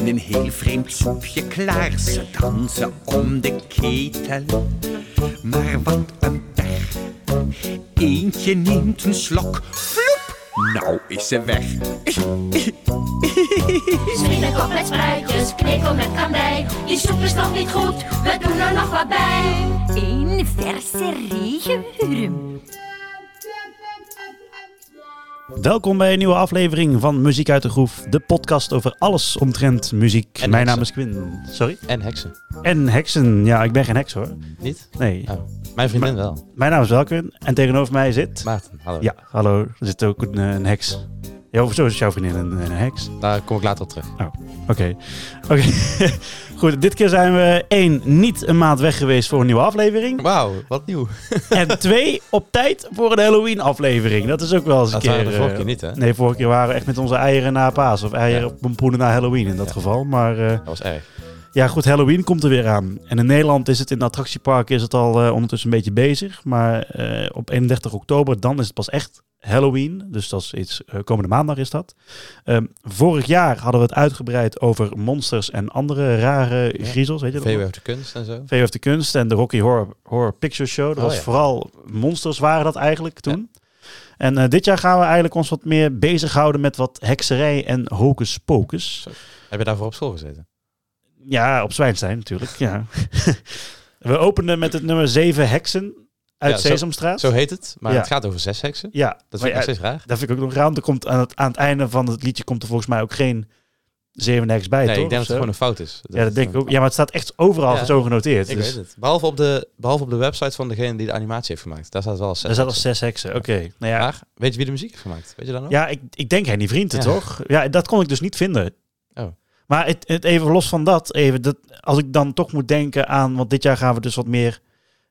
maken een heel vreemd soepje klaar. Ze dansen om de ketel, maar wat een pech. Eentje neemt een slok, vloep, nou is ze weg. Sminnekop met spruitjes, knikkel met kandij. Die soep is nog niet goed, we doen er nog wat bij. Een verse regenwurm. Welkom bij een nieuwe aflevering van Muziek uit de Groef, de podcast over alles omtrent muziek. En Mijn heksen. naam is Quinn. Sorry? En heksen. En heksen. Ja, ik ben geen heks hoor. Niet? Nee. Oh. Mijn vriendin wel. Mijn naam is Welkwin en tegenover mij zit... Maarten, hallo. Ja, hallo. Er zit ook een, eh, een heks. Ja, hoezo is jouw vriendin een, een heks? Daar kom ik later op terug. Oké. Oké. Goed, dit keer zijn we één, niet een maand weg geweest voor een nieuwe aflevering. Wauw, wat nieuw. En twee, op tijd voor een Halloween aflevering. Dat is ook wel eens een Dat keer... de vorige eh, keer niet, hè? Nee, vorige keer waren we echt met onze eieren na paas. Of eieren pompoenen na Halloween in dat Ja. geval. Maar eh, Dat was erg. ja, goed, Halloween komt er weer aan. En in Nederland is het in het attractiepark is het al eh, ondertussen een beetje bezig. Maar op 31 oktober, dan is het pas echt Halloween. Dus dat is iets, eh, komende maandag is dat. Ehm, vorig jaar hadden we het uitgebreid over monsters en andere rare Ja. griezels. Weet je dat nog? VW de kunst en zo. VW of de Kunst en de Rocky Horror, Horror Picture Show. Dat Oh, was ja. vooral monsters waren dat eigenlijk toen. En eh, dit jaar gaan we eigenlijk ons wat meer bezighouden met wat hekserij en hocus pocus. Heb je daarvoor op school gezeten? Ja, op Zwijnstein natuurlijk. Ja. we openen met het nummer 7 heksen uit Ja, zo- Sesamstraat. Zo heet het, maar Ja. het gaat over zes heksen. ja, Dat maar vind ik ja, nog steeds raar. dat vind ik ook nog raar. want Er komt aan het, aan het einde van het liedje komt er volgens mij ook geen zeven heks bij, Nee, toch? ik denk dat het gewoon een fout is. Ja, dat denk ik ook. Ja, maar het staat echt overal Ja. zo genoteerd. Ik dus weet het. Behalve op, de, behalve op de website van degene die de animatie heeft gemaakt. Daar staat wel zes er staat als heksen. zes heksen. Oké. Nou ja, Maar, weet je wie de muziek heeft gemaakt? Weet je dat nog? Ja, ik, ik denk Henny Vrienden, toch? Ja, dat kon ik dus niet vinden. Oh. Maar het, het even los van dat, even dat, als ik dan toch moet denken aan, want dit jaar gaan we dus wat meer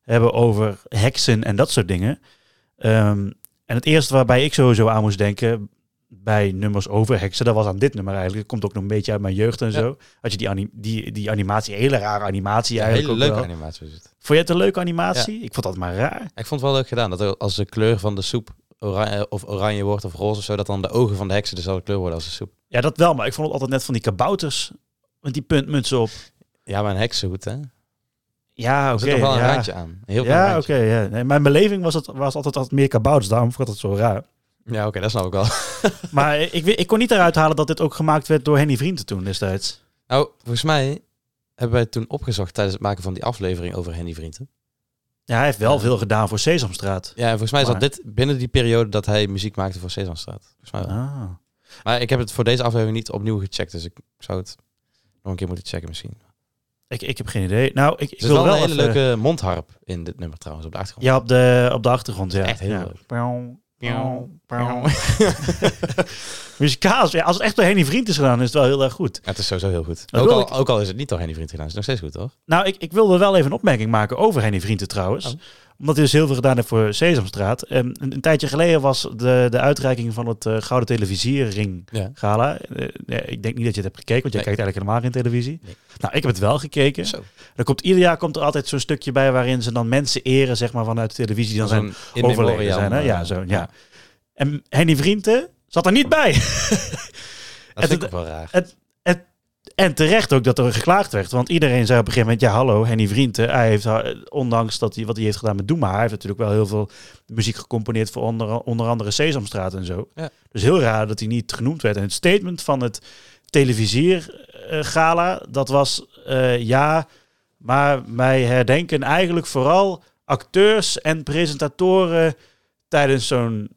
hebben over heksen en dat soort dingen. Ehm, en het eerste waarbij ik sowieso aan moest denken bij nummers over heksen, dat was aan dit nummer eigenlijk. Het komt ook nog een beetje uit mijn jeugd en Ja. zo. Had je die, anim- die, die animatie, hele rare animatie Ja, eigenlijk hele ook leuke wel. animatie. Vond je het een leuke animatie? Ik vond dat maar raar. Ik vond het wel leuk gedaan. Dat als de kleur van de soep oranje, of oranje wordt of roze of zo, dat dan de ogen van de heksen dezelfde kleur worden als de soep. Ja, dat wel, maar ik vond het altijd net van die kabouters met die puntmutsen op. Ja, maar een heksenhoed, hè? Er Ja, oké. zit toch wel een ja. randje aan. Een heel Ja, oké. ja. nee, mijn beleving was, het, was altijd, altijd meer kabouters, daarom vond ik dat zo raar. Ja, oké, dat snap ik wel. Maar ik, ik kon niet eruit halen dat dit ook gemaakt werd door Henny Vrienden toen destijds. Nou, volgens mij hebben wij het toen opgezocht tijdens het maken van die aflevering over Henny Vrienden. Ja, hij heeft wel Ja. veel gedaan voor Sesamstraat. Ja, en volgens mij is dat Maar- dit binnen die periode dat hij muziek maakte voor Sesamstraat. Volgens mij wel. Ah. Maar ik heb het voor deze aflevering niet opnieuw gecheckt, dus ik zou het nog een keer moeten checken misschien. Ik, ik heb geen idee. Nou, ik, ik Er zit wil wel wel een hele even- leuke mondharp in dit nummer trouwens, op de achtergrond. Ja, op de, op de achtergrond, ja. Echt heel ja. leuk. Pjong. Muzikaal, ja, als het echt door Henny Vriend is gedaan, is het wel heel erg goed. Ja, het is sowieso heel goed. Ook al, ik- ook al is het niet door Henny Vriend gedaan, is het nog steeds goed, toch? Nou, ik, ik wilde wel even een opmerking maken over Henny Vrienden trouwens. Oh. Omdat hij dus heel veel gedaan heeft voor Sesamstraat. En een, een tijdje geleden was de, de uitreiking van het eh, Gouden Televisiering Ja. Gala. Eh, ik denk niet dat je het hebt gekeken, want jij Nee. kijkt eigenlijk helemaal geen televisie. Nee. Nou, ik heb het wel gekeken. Zo. Er komt, ieder jaar komt er altijd zo'n stukje bij waarin ze dan mensen eren, zeg maar, vanuit de televisie. Die dan zijn overleden zijn. Hè? eh, Ja, zo, ja. En Henny Vrienden zat er niet bij. Dat vind ik ook wel raar. En terecht ook dat er geklaagd werd. Want iedereen zei op een gegeven moment... Ja, hallo, Henny Vrienden. Hij heeft, eh, ondanks dat hij, wat hij heeft gedaan met Doe Maar... Hij heeft natuurlijk wel heel veel muziek gecomponeerd... voor onder, onder andere Sesamstraat en zo. Ja. Dus heel raar dat hij niet genoemd werd. En het statement van het televisiergala... dat was... eh, ja, maar wij herdenken eigenlijk vooral... acteurs en presentatoren... tijdens zo'n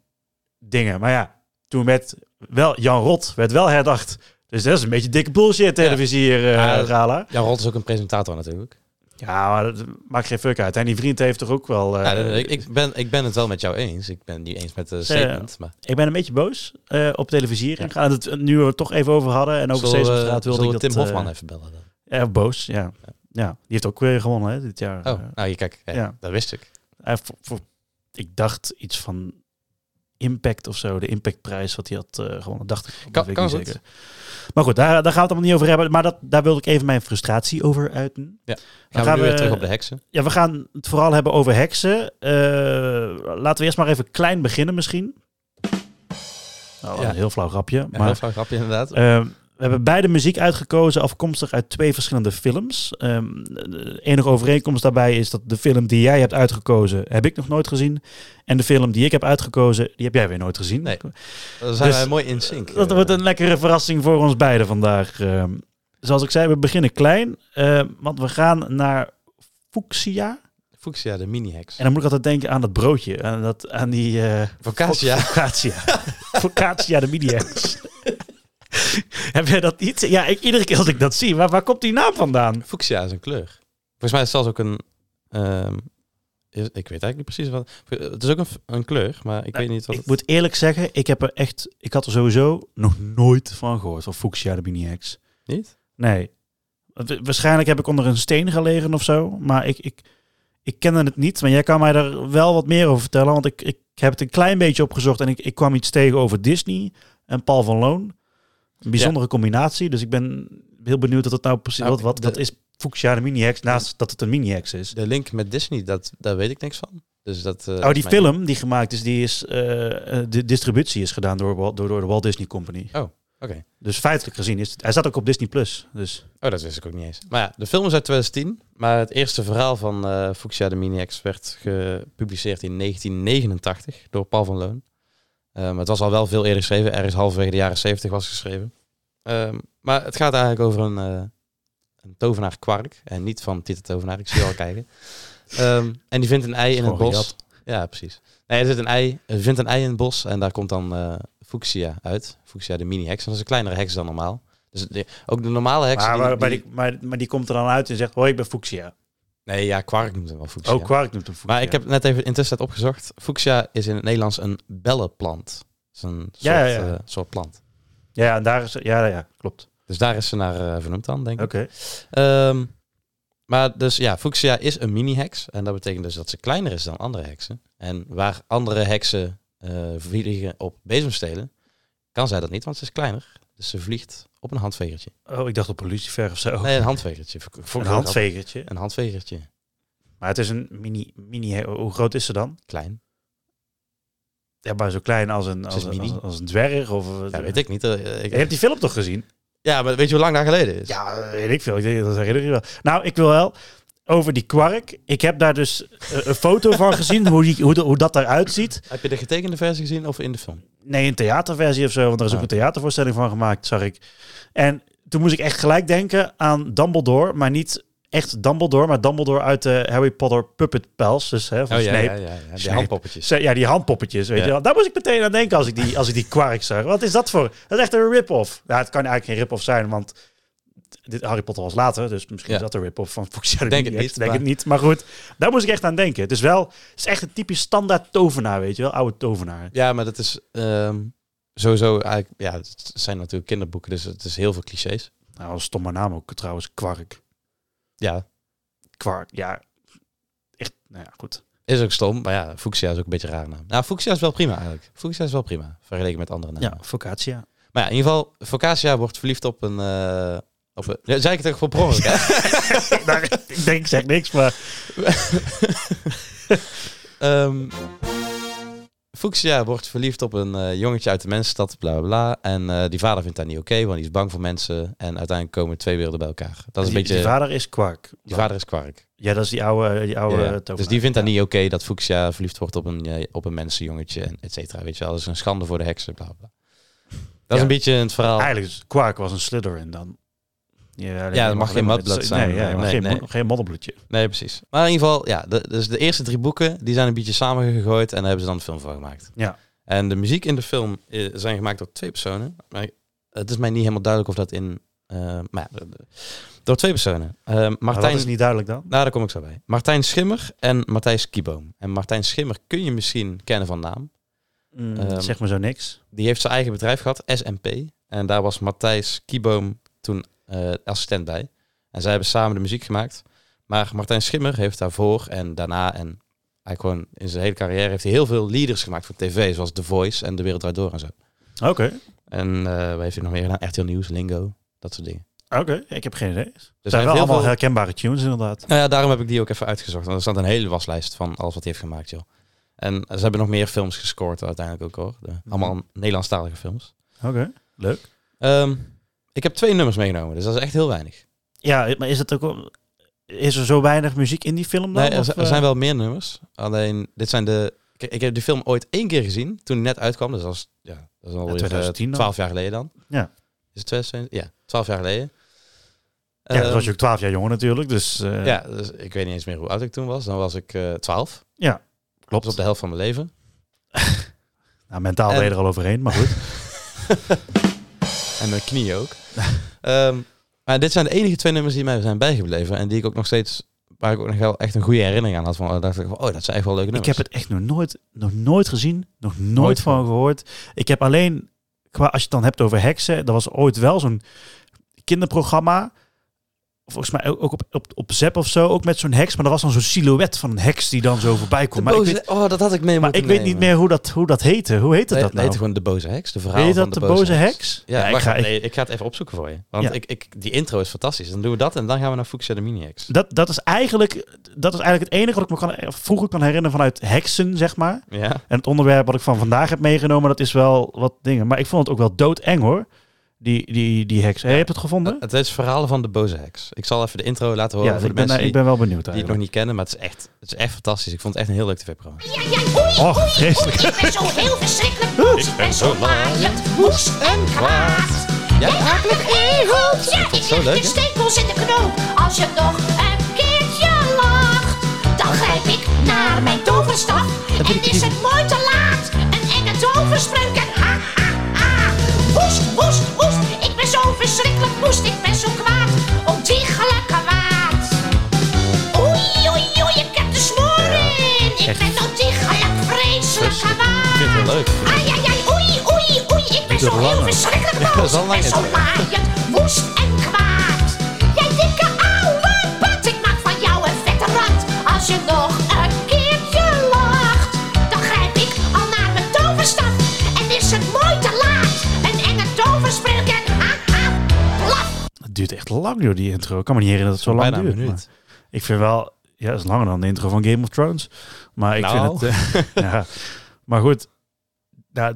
dingen. Maar ja, toen werd wel... Jan Rot werd wel herdacht... Dus dat is een beetje dikke bullshit televisie hier, eh, Ja, gala. Ja, Rot is ook een presentator natuurlijk. Ja, maar dat maakt geen fuck uit. En die vriend heeft toch ook wel... eh, ja, ik, ik, ben, ik ben het wel met jou eens. Ik ben niet eens met de statement. Maar ik ben een beetje boos eh, op televisie. En gaan het nu we het toch even over hadden. En over we- Sesamstraat wilde ik dat... Tim eh, Hofman even bellen dan? Ja, boos, ja. Ja, die heeft ook weer gewonnen hè, dit jaar. Oh, Eh, nou hier kijk, ja, dat wist ik. voor, voor- ik dacht iets van Impact of zo. De Impactprijs wat hij had eh gewonnen, dacht Kan- ik kan zeker. Maar goed, daar, daar gaan we het allemaal niet over hebben. Maar dat, daar wilde ik even mijn frustratie over uiten. Ja. Dan Gaan, gaan we weer we- terug op de heksen? Ja, we gaan het vooral hebben over heksen. Eh, laten we eerst maar even klein beginnen misschien. Oh, Ja. Een heel flauw grapje. Maar heel flauw grapje inderdaad. Ehm, we hebben beide muziek uitgekozen, afkomstig uit twee verschillende films. Ehm, de enige overeenkomst daarbij is dat de film die jij hebt uitgekozen, heb ik nog nooit gezien. En de film die ik heb uitgekozen, die heb jij weer nooit gezien. Nee. Dan zijn dus- wij mooi in sync. Dat Eh, wordt een lekkere verrassing voor ons beiden vandaag. Ehm, zoals ik zei, we beginnen klein, ehm, want we gaan naar Fuchsia. Fuchsia, de mini-hex. En dan moet ik altijd denken aan dat broodje, aan, dat, aan die... Focaccia. Focaccia. Focaccia de mini Heb jij dat niet? Ja, ik, iedere keer als ik dat zie. Waar, waar komt die naam vandaan? Fuchsia is een kleur. Volgens mij is het zelfs ook een... ehm, is- ik weet eigenlijk niet precies wat... Het is ook een, een kleur, maar ik weet niet wat Ik het... moet eerlijk zeggen, ik heb er echt... Ik had er sowieso nog nooit van gehoord. Van Fuchsia de mini Niet? Nee. Wa- Waarschijnlijk heb ik onder een steen gelegen of zo. Maar ik, ik, ik kende het niet. Maar jij kan mij daar wel wat meer over vertellen. Want ik, ik heb het een klein beetje opgezocht. En ik, ik kwam iets tegen over Disney en Paul van Loon. Een bijzondere combinatie. Dus ik ben heel benieuwd wat het nou precies... Nou, wat, wat, de- wat is Fuchsia de mini Naast dat het een mini is. De link met Disney, dat, daar weet ik niks van. Dus dat... eh, Oh, die mijn- film die gemaakt is, die is eh, eh, de distributie is gedaan door, door, door de Walt Disney Company. Oh, oké. Dus feitelijk gezien is het, hij zat ook op Disney Plus. Dus Oh, dat wist ik ook niet eens. Maar ja, de film is uit 2010. Maar het eerste verhaal van eh Fuchsia de Mini-X werd gepubliceerd in 1989 door Paul van Loon. Ehm, het was al wel veel eerder geschreven. Ergens halverwege de jaren 70 was geschreven. Ehm, maar het gaat eigenlijk over een, eh een tovenaar kwark. En niet van Tite Tovenaar, ik zie je al kijken. Ehm, en die vindt een ei in het bos. Ja, precies. Nee, er zit een ei. Er vindt een ei in het bos. En daar komt dan eh Fuchsia uit. Fuchsia de mini-heks. En dat is een kleinere heks dan normaal. Dus de- ook de normale heks. maar, die- maar, maar, die- die, maar, maar die komt er dan uit en zegt, hoi, ik ben Fuchsia. Nee, ja, kwark noemt hem wel Fuchsia. Oh, Quark noemt hem Fuchsia. Maar ik heb net even intussen opgezocht. Fuchsia is in het Nederlands een bellenplant. Dat is een soort, Ja, ja, ja. eh, soort plant. Ja, en daar is... Ja, ja, klopt. Dus daar is ze naar eh, vernoemd dan, denk ik. Oké. Ehm, maar dus ja, Fuchsia is een mini-heks. En dat betekent dus dat ze kleiner is dan andere heksen. En waar andere heksen eh, vliegen op bezemstelen, kan zij dat niet, want ze is kleiner. Dus ze vliegt op een handvegertje. Oh, ik dacht op een lucifer of zo. Nee, een handvegertje. Ik een handvegertje. Een handvegertje. Maar het is een mini... mini hoe groot is ze dan? Klein. Ja, maar zo klein als een, als, een, als, als een dwerg of... Ja, weet ik niet. eh, ik- Je hebt die film toch gezien? Ja, maar weet je hoe lang dat geleden is? Ja, weet ik veel. Ik denk, dat herinner je wel. Nou, ik wil wel over die kwark. Ik heb daar dus eh, een foto van gezien, hoe, die, hoe, de- hoe dat eruit ziet. Heb je de getekende versie gezien of in de film? Nee, een theaterversie of zo, want er is ook Ah. een theatervoorstelling van gemaakt, zag ik. En toen moest ik echt gelijk denken aan Dumbledore, maar niet echt Dumbledore, maar Dumbledore uit de Harry Potter Puppet Pals, dus hè, van Oh ja, Snape. ja, ja, ja. Die Snape. handpoppetjes. Ja, die handpoppetjes, weet Ja. je wel. Daar moest ik meteen aan denken als ik die, als ik die kwark zag. Wat is dat voor? Dat is echt een rip-off. Ja, het kan eigenlijk geen rip-off zijn, want dit Harry Potter was later, dus misschien Ja. is dat een rip-off van de Denk het niet, Denk maar- het niet, maar goed. Daar moest ik echt aan denken. Het is wel, het is echt een typisch standaard tovenaar, weet je wel. Oude tovenaar. Ja, maar dat is ehm, sowieso eigenlijk... Ja, het zijn natuurlijk kinderboeken, dus het is heel veel clichés. Nou, een stomme naam ook trouwens, kwark. Ja, Kwark, ja. Echt, nou ja, goed. is ook stom, maar ja, Fuchsia is ook een beetje een rare naam. Nou, Fuchsia is wel prima eigenlijk. Fuchsia is wel prima, vergeleken met andere namen. Ja, Focaccia. Maar ja, in ieder geval, Focaccia wordt verliefd op een... eh, op een ja, zei ik het ook voor per? Nou, ik denk, ik zeg niks, maar... Ehm, Fuchsia wordt verliefd op een eh, jongetje uit de mensenstad, bla bla bla. En eh, die vader vindt dat niet oké, want hij is bang voor mensen. En uiteindelijk komen twee werelden bij elkaar. Dat is die, een beetje... die vader is Kwark. die vader is kwark. Ja, dat is die oude, die oude Ja, dus die vindt dat Ja. niet oké dat Fuchsia verliefd wordt op een, eh, op een mensenjongetje en et cetera. Weet je wel, dat is een schande voor de heksen, bla bla. Dat is Ja. een beetje het verhaal. Eigenlijk Kwark was een Slytherin dan. Ja, dat mag geen mudblood zijn. Nee, ja, Nee, geen, nee. geen modderbloedje. Nee, precies. Maar in ieder geval, ja, de, dus de eerste drie boeken, die zijn een beetje samengegooid en daar hebben ze dan een film van gemaakt. Ja. En de muziek in de film eh, zijn gemaakt door twee personen. Maar het is mij niet helemaal duidelijk of dat in... eh, maar ja, door twee personen. Maar Martijn... dat is niet duidelijk dan? Nou, daar kom ik zo bij. Martijn Schimmer en Matthijs Kieboom. En Martijn Schimmer kun je misschien kennen van naam. Mm, Ehm, zeg maar zo niks. Die heeft zijn eigen bedrijf gehad, SMP. En daar was Matthijs Kieboom toen assistent bij. En zij hebben samen de muziek gemaakt. Maar Martijn Schimmer heeft daarvoor en daarna en eigenlijk gewoon in zijn hele carrière heeft hij heel veel leaders gemaakt voor tv, zoals The Voice en De Wereld Draait Door en zo. Oké. En eh wat heeft hij nog meer gedaan? RTL Nieuws, Lingo, dat soort dingen. Oké, ik heb geen idee. Dus Er zijn wel allemaal veel- herkenbare tunes inderdaad. Nou ja, daarom heb ik die ook even uitgezocht. Want er staat een hele waslijst van alles wat hij heeft gemaakt, joh. En ze hebben nog meer films gescoord uiteindelijk ook hoor. De, Mhm. allemaal Nederlandstalige films. Oké, leuk. Ehm, ik heb twee nummers meegenomen, dus dat is echt heel weinig. Ja, maar is het ook... Is er zo weinig muziek in die film dan? Nee, er, of, zi- er eh? zijn wel meer nummers. Alleen, dit zijn de... Kijk, ik heb die film ooit één keer gezien, toen hij net uitkwam. Dus dat was, ja, dat is alweer 2010 dan? 12 jaar geleden dan. Ja. Is het 2020? Ja, 12 jaar geleden. Ja, dan Ehm, was je ook 12 jaar jonger natuurlijk, dus... eh, Ja, dus ik weet niet eens meer hoe oud ik toen was. Dan was ik eh 12. Ja, Klopt. op de helft van mijn leven. Nou, mentaal ben je En- er al overheen, maar goed. En mijn knie ook. Ehm, maar dit zijn de enige twee nummers die mij zijn bijgebleven. En die ik ook nog steeds... Waar ik ook nog wel echt een goede herinnering aan had. Van, oh, dacht ik van, oh, dat zijn echt wel leuke Ik nummers. heb het echt nog nooit, nog nooit gezien, nog nooit, Nooit van gehoord. Ik heb alleen, qua, als je het dan hebt over heksen, er was ooit wel zo'n kinderprogramma. Volgens mij ook op, op, op Zep of zo, ook met zo'n heks. Maar er was dan zo'n silhouet van een heks die dan zo voorbij De komt. Maar ik weet, oh, dat had ik mee maar ik weet niet meer hoe dat, hoe dat heette. Hoe heette Nee, dat nee, nou? het gewoon de boze heks. De verhaal Weet je van dat de boze heks? Ja, ik wacht, ga, ik- nee, ik ga het even opzoeken voor je. Want Ja. ik, ik, die intro is fantastisch. Dan doen we dat en dan gaan we naar Fuchsia de Mini-Hex. dat, dat, is eigenlijk, dat is eigenlijk het enige wat ik me kan, vroeger kan herinneren vanuit heksen, zeg maar. Ja? En het onderwerp wat ik van vandaag heb meegenomen, dat is wel wat dingen. Maar ik vond het ook wel doodeng hoor. Die, die, die heks. Hey, heb je het gevonden? Het is verhalen van de boze heks. Ik zal even de intro laten horen ja, voor ik de ben, mensen ik ben wel benieuwd die, die het nog eigenlijk. niet kennen. Maar het is, echt, het is echt fantastisch. Ik vond het echt een heel leuk tv-programma. Ja, ja, oei, Och, oei, vreselijk. ik ben zo heel verschrikkelijk boos. Ik ben zo laaiend, woest en kwaad. Ja, Jij akelig egelt, ja, ik leuk, je stekels in de knoop. Als je nog een keertje lacht, dan grijp ik naar mijn toverstaf. En is het mooi te laat, een enge toverspreuk en ha, ha, Woest, woest, woest, ik ben zo verschrikkelijk woest. Ik ben zo kwaad, ontiegelijk kwaad. Oei, oei, oei, ik heb de snoring. Ik ben ontiegelijk vreselijk Ik vind het heel kwaad. leuk. Ai, ai, ai, oei, oei, oei, ik ben zo wel heel verschrikkelijk dat is wel Ik ben zo laaiend, woest en kwaad. Jij dikke ouwe pat, ik maak van jou een vette rat. Als je nog duurt echt lang joh, die intro. Ik kan me niet herinneren dat het zo lang Bijna duurt. Ik vind wel, ja, het is langer dan de intro van Game of Thrones. Maar ik Nou. vind het, eh, ja. Maar goed, ja,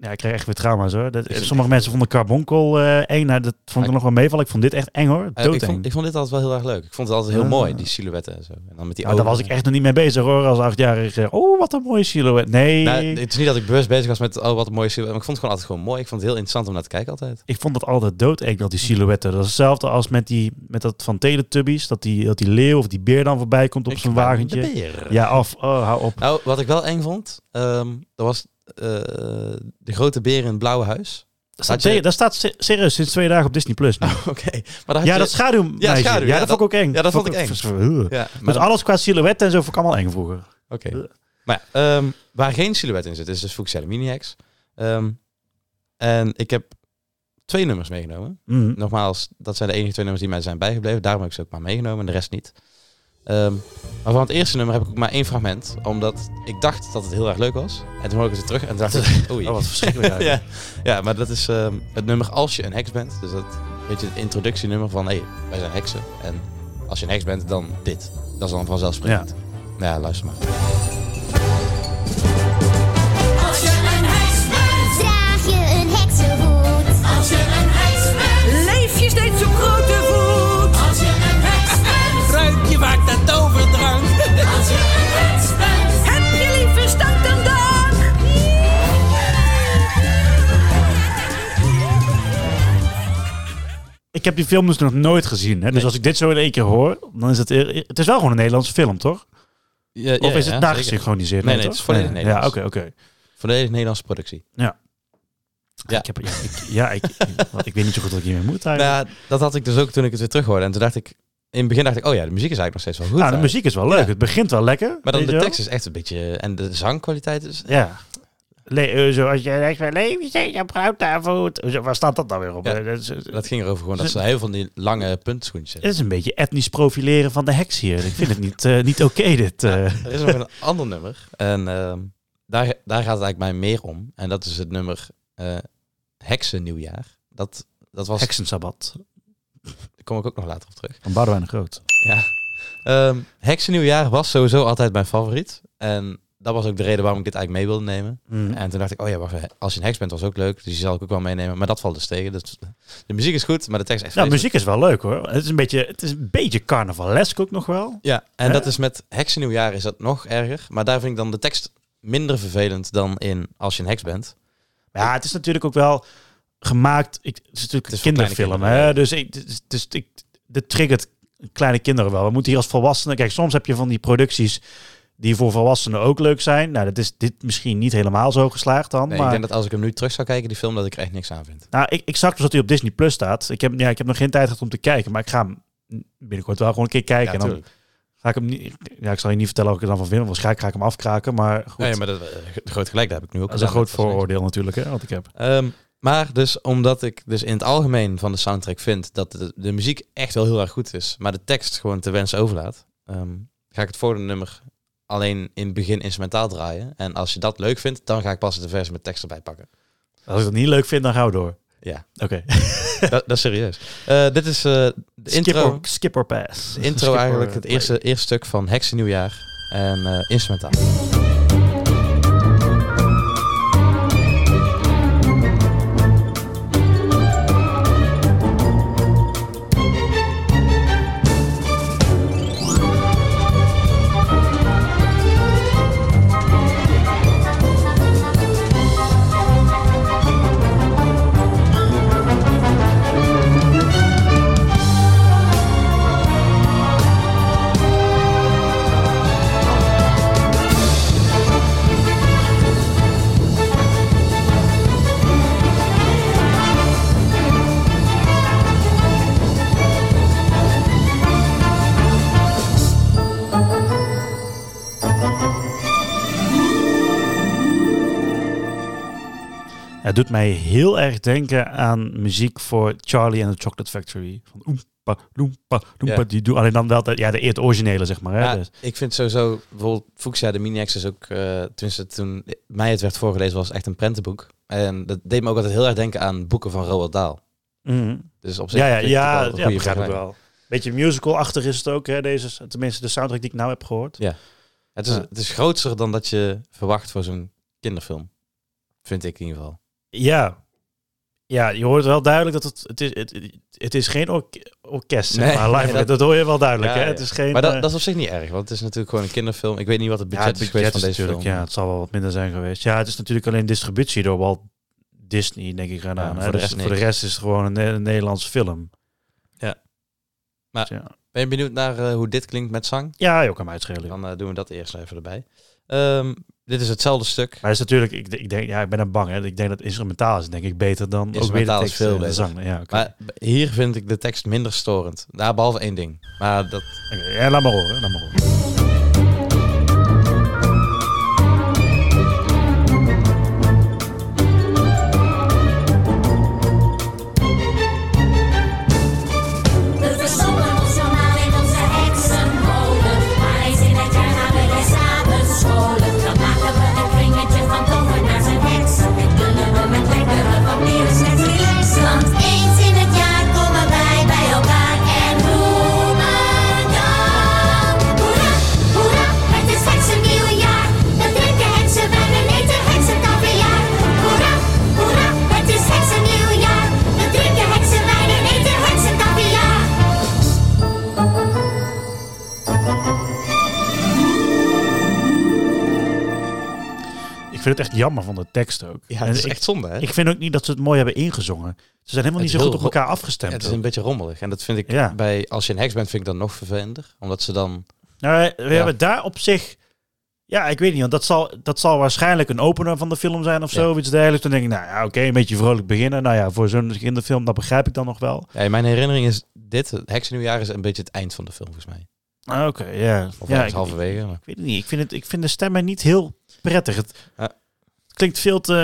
ja, ik krijg echt weer trauma's hoor. Dat, sommige mensen vonden Carbonkel eh eng. Nou, dat vond ik nog wel meevallen. Ik vond dit echt eng hoor. Eh, ik, vond, ik vond dit altijd wel heel erg leuk. Ik vond het altijd heel mooi, die silhouetten en zo. En dan met die daar was ik echt nog niet mee bezig hoor, als achtjarige. Oh, wat een mooie silhouet. Nee, Nou, het is niet dat ik bewust bezig was met, oh wat een mooie silhouet. Maar ik vond het gewoon altijd gewoon mooi. Ik vond het heel interessant om naar te kijken altijd. ik vond het altijd doodeng, dat die silhouetten. Dat is hetzelfde als met, die, met dat van Teletubbies. Dat die, dat die leeuw of die beer dan voorbij komt op zijn wagentje. Ja, of, oh, hou op. Nou, wat ik wel eng vond, ehm dat was de grote beer in het blauwe huis. Dat staat, je- dat staat se- serieus sinds twee dagen op Disney Plus. nu. Oké. Maar ja, je- dat. Ja, schaduw, ja, ja, dat vond ik ook eng. ja, dat vond ik eng. Ja, maar Dus alles qua silhouet en zo vond ik allemaal eng vroeger. Oké. Maar ja, ehm, waar geen silhouet in zit, is dus Fuchsia de Mini-Hex. Ehm, en ik heb twee nummers meegenomen. Mhm. Nogmaals, dat zijn de enige twee nummers die mij zijn bijgebleven. Daarom heb ik ze ook maar meegenomen en de rest niet. Ehm, maar van het eerste nummer heb ik ook maar één fragment. Omdat ik dacht dat het heel erg leuk was. En toen hoorde ik het terug en dacht ik, oei. Oh, wat verschrikkelijk eigenlijk. ja, ja, maar dat is ehm, het nummer Als je een heks bent. Dus dat weet je, het introductienummer van, hé, hey, wij zijn heksen. En als je een heks bent, dan dit. Dat is dan vanzelfsprekend. Ja, ja luister maar. Als je een heks bent, Draag je een heksenhoed? als je een heks bent, Leef je steeds op grote heb die film dus nog nooit gezien. Hè? Dus Nee. als ik dit zo in één keer hoor, dan is het... Het is wel gewoon een Nederlandse film, toch? Ja, Of is het ja, nagesynchroniseerd? Nee, nee, het is volledig Nederlands. Ja, oké, oké. Volledig Nederlandse productie. Ja. Ik, heb, ja, ik, ja, ik, ik weet niet zo goed wat ik hiermee moet eigenlijk. Nou, ja, dat had ik dus ook toen ik het weer terug hoorde. En toen dacht ik, in het begin dacht ik, oh ja, de muziek is eigenlijk nog steeds wel goed. nou, de muziek is wel leuk. Ja. Het begint wel lekker. Maar dan de tekst is echt een beetje... En de zangkwaliteit is... Ja. Le eh, zoals jij denkt van, leven steeds op. Zo, Waar staat dat nou weer op? Ja, Eh, dat, is, Dat ging erover gewoon dat ze heel van die lange puntschoentjes het hebben. is een beetje etnisch profileren van de heks hier. Ik vind het niet, eh, niet oké, dit. eh. Er is nog een ander nummer. En ehm, daar, daar gaat het eigenlijk mij meer om. En dat is het nummer eh Heksen Nieuwjaar. Dat, dat was... Heksensabbat. Daar kom ik ook nog later op terug. Van Boudewijn de Groot. Ja. Ehm Heksen Nieuwjaar was sowieso altijd mijn favoriet. En dat was ook de reden waarom ik dit eigenlijk mee wilde nemen. Mm. En toen dacht ik, oh ja, wacht, als je een heks bent was ook leuk. Dus die zal ik ook wel meenemen. Maar dat valt dus tegen. Dus, de muziek is goed, maar de tekst is echt Nou, vreselijk. muziek is wel leuk hoor. Het is een beetje, het is een beetje carnavalesk ook nog wel. Ja, en Hè? dat is met Heksennieuwjaar is dat nog erger. Maar daar vind ik dan de tekst minder vervelend dan in Als je een heks bent. Maar ja, het is natuurlijk ook wel gemaakt. Ik, het is natuurlijk Het een is kinderfilm, kinderen, hè? ja. Dus, ik, dus, dus ik, dit triggert kleine kinderen wel. We moeten hier als volwassenen. Kijk, soms heb je van die producties die voor volwassenen ook leuk zijn. Nou, dat is dit misschien niet helemaal zo geslaagd dan. Nee, maar Ik denk dat als ik hem nu terug zou kijken, die film, dat ik er echt niks aan vind. nou, ik, ik zag dus dat hij op Disney Plus staat. Ik heb, ja, ik heb nog geen tijd gehad om te kijken, maar ik ga hem binnenkort wel gewoon een keer kijken. en dan ga ik hem niet. Ja, ik zal je niet vertellen wat ik er dan van vind. Waarschijnlijk ga ik hem afkraken, maar goed. Ja, ja, maar dat, eh, groot gelijk, dat heb ik nu ook dat is een groot vooroordeel natuurlijk, hè, wat ik heb. Ehm, maar dus omdat ik dus in het algemeen van de soundtrack vind dat de, de muziek echt wel heel erg goed is, maar de tekst gewoon te wensen overlaat, ehm, ga ik het volgende nummer alleen in het begin instrumentaal draaien. En als je dat leuk vindt, dan ga ik pas de versie met tekst erbij pakken. Als ik dat niet leuk vind, dan gaan we door. Ja, Oké. dat, dat is serieus. Eh, dit is eh, de Skip intro, or, skip or pass. de intro Skip eigenlijk, het eerste, eerste stuk van Heksennieuwjaar en eh, instrumentaal. Het doet mij heel erg denken aan muziek voor Charlie and the Chocolate Factory. Van oempa, loempa, loempa. Ja. Die doen alleen dan wel de, ja, de eerste originele, zeg maar. Hè? Ja, Dus- ik vind sowieso, bijvoorbeeld Fuchsia, de mini is ook, eh tenminste toen mij het werd voorgelezen, was echt een prentenboek. En dat deed me ook altijd heel erg denken aan boeken van Roald Dahl. Mhm. Dus op zich Ja, ja, ja, ja, goede begrijp ik wel. Beetje musical-achtig is het ook, hè? Deze, tenminste, de soundtrack die ik nou heb gehoord. Het is, Ja. het is groter dan dat je verwacht voor zo'n kinderfilm. Vind ik in ieder geval. Ja. Ja, je hoort wel duidelijk dat het... Het is, het, het is geen ork- orkest, zeg Nee, maar, live. nee, dat, dat- hoor je wel duidelijk, Ja, hè? ja. Het is geen... Maar dat, eh, dat is op zich niet erg, want het is natuurlijk gewoon een kinderfilm. Ik weet niet wat het ja, budget het is geweest van deze film. Ja, het zal wel wat minder zijn geweest. Ja, het is natuurlijk alleen distributie door Walt Disney, denk ik, gedaan. Hè? voor de Dus rest voor de rest is het gewoon een, Ne- een Nederlandse film. Ja. Maar- Dus. Ben je benieuwd naar eh, hoe dit klinkt met zang? ja, je kan mij uitschelen. Dan eh, doen we dat eerst even erbij. Ehm, dit is hetzelfde stuk. Maar is natuurlijk, ik, ik denk, ja, ik ben er bang. Hè. Ik denk dat instrumentaal is denk ik beter dan ook weer de is tekst veel en de zang. Ja. Maar hier vind ik de tekst minder storend. Nou, behalve één ding. Maar dat, ja, laat maar horen, laat maar horen. Vind het echt jammer van de tekst ook. ja, het is echt zonde, hè? ik vind ook niet dat ze het mooi hebben ingezongen. Ze zijn helemaal niet zo goed op elkaar afgestemd. het is een beetje rommelig. En dat vind ik Ja. bij... Als je een heks bent, vind ik dat nog vervelender. Omdat ze dan... Nou, we hebben daar op zich... Ja, ik weet niet, want dat zal, dat zal waarschijnlijk een opener van de film zijn of zo. Ja. Iets dergelijks. Dan denk ik, nou ja, oké, een beetje vrolijk beginnen. Nou ja, voor zo'n kinderfilm, dat begrijp ik dan nog wel. Ja, in mijn herinnering is dit, het heksennieuwjaar, is een beetje het eind van de film, volgens mij. Ah, Oké, ja. Of ja, ik, halverwege. maar- ik weet het niet. Ik vind, het, ik vind de stemmen niet heel prettig. Het, Ja. klinkt veel te...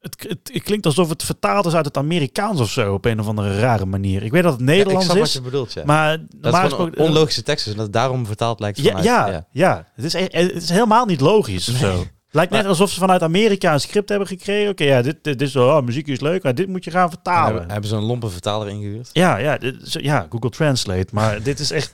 Het, het, het klinkt alsof het vertaald is uit het Amerikaans of zo. Op een of andere rare manier. Ik weet dat het Ja, ik Nederlands snap wat is. je bedoelt, ja. Maar dat normaal is gesproken... onlogische teksten. En dat het daarom vertaald lijkt Ja, vanuit... ja, ja. Het, is, e- het is helemaal niet logisch of zo. Lijkt net alsof ze vanuit Amerika een script hebben gekregen. Oké, ja, dit, dit is oh, muziek is leuk, maar dit moet je gaan En vertalen. hebben, hebben ze een lompe vertaler ingehuurd? Ja, ja, dit, is- ja, Google Translate. Maar dit is echt...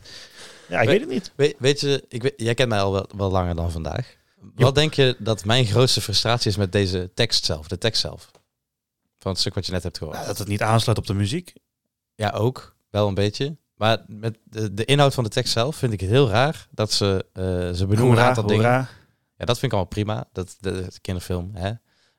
Ja, ik We- weet het niet. Weet, weet je, ik weet, jij kent mij al wel, wel langer dan vandaag. Wat denk je dat mijn grootste frustratie is met deze tekst zelf, de tekst zelf? Van het stuk wat je net hebt gehoord. Nou, dat het niet aansluit op de muziek. Ja, ook. Wel een beetje. Maar met de, de inhoud van de tekst zelf vind ik het heel raar dat ze, eh, ze benoemen een Hoera, aantal dingen. Ja, dat vind ik allemaal prima. Dat de, de kinderfilm. Hè?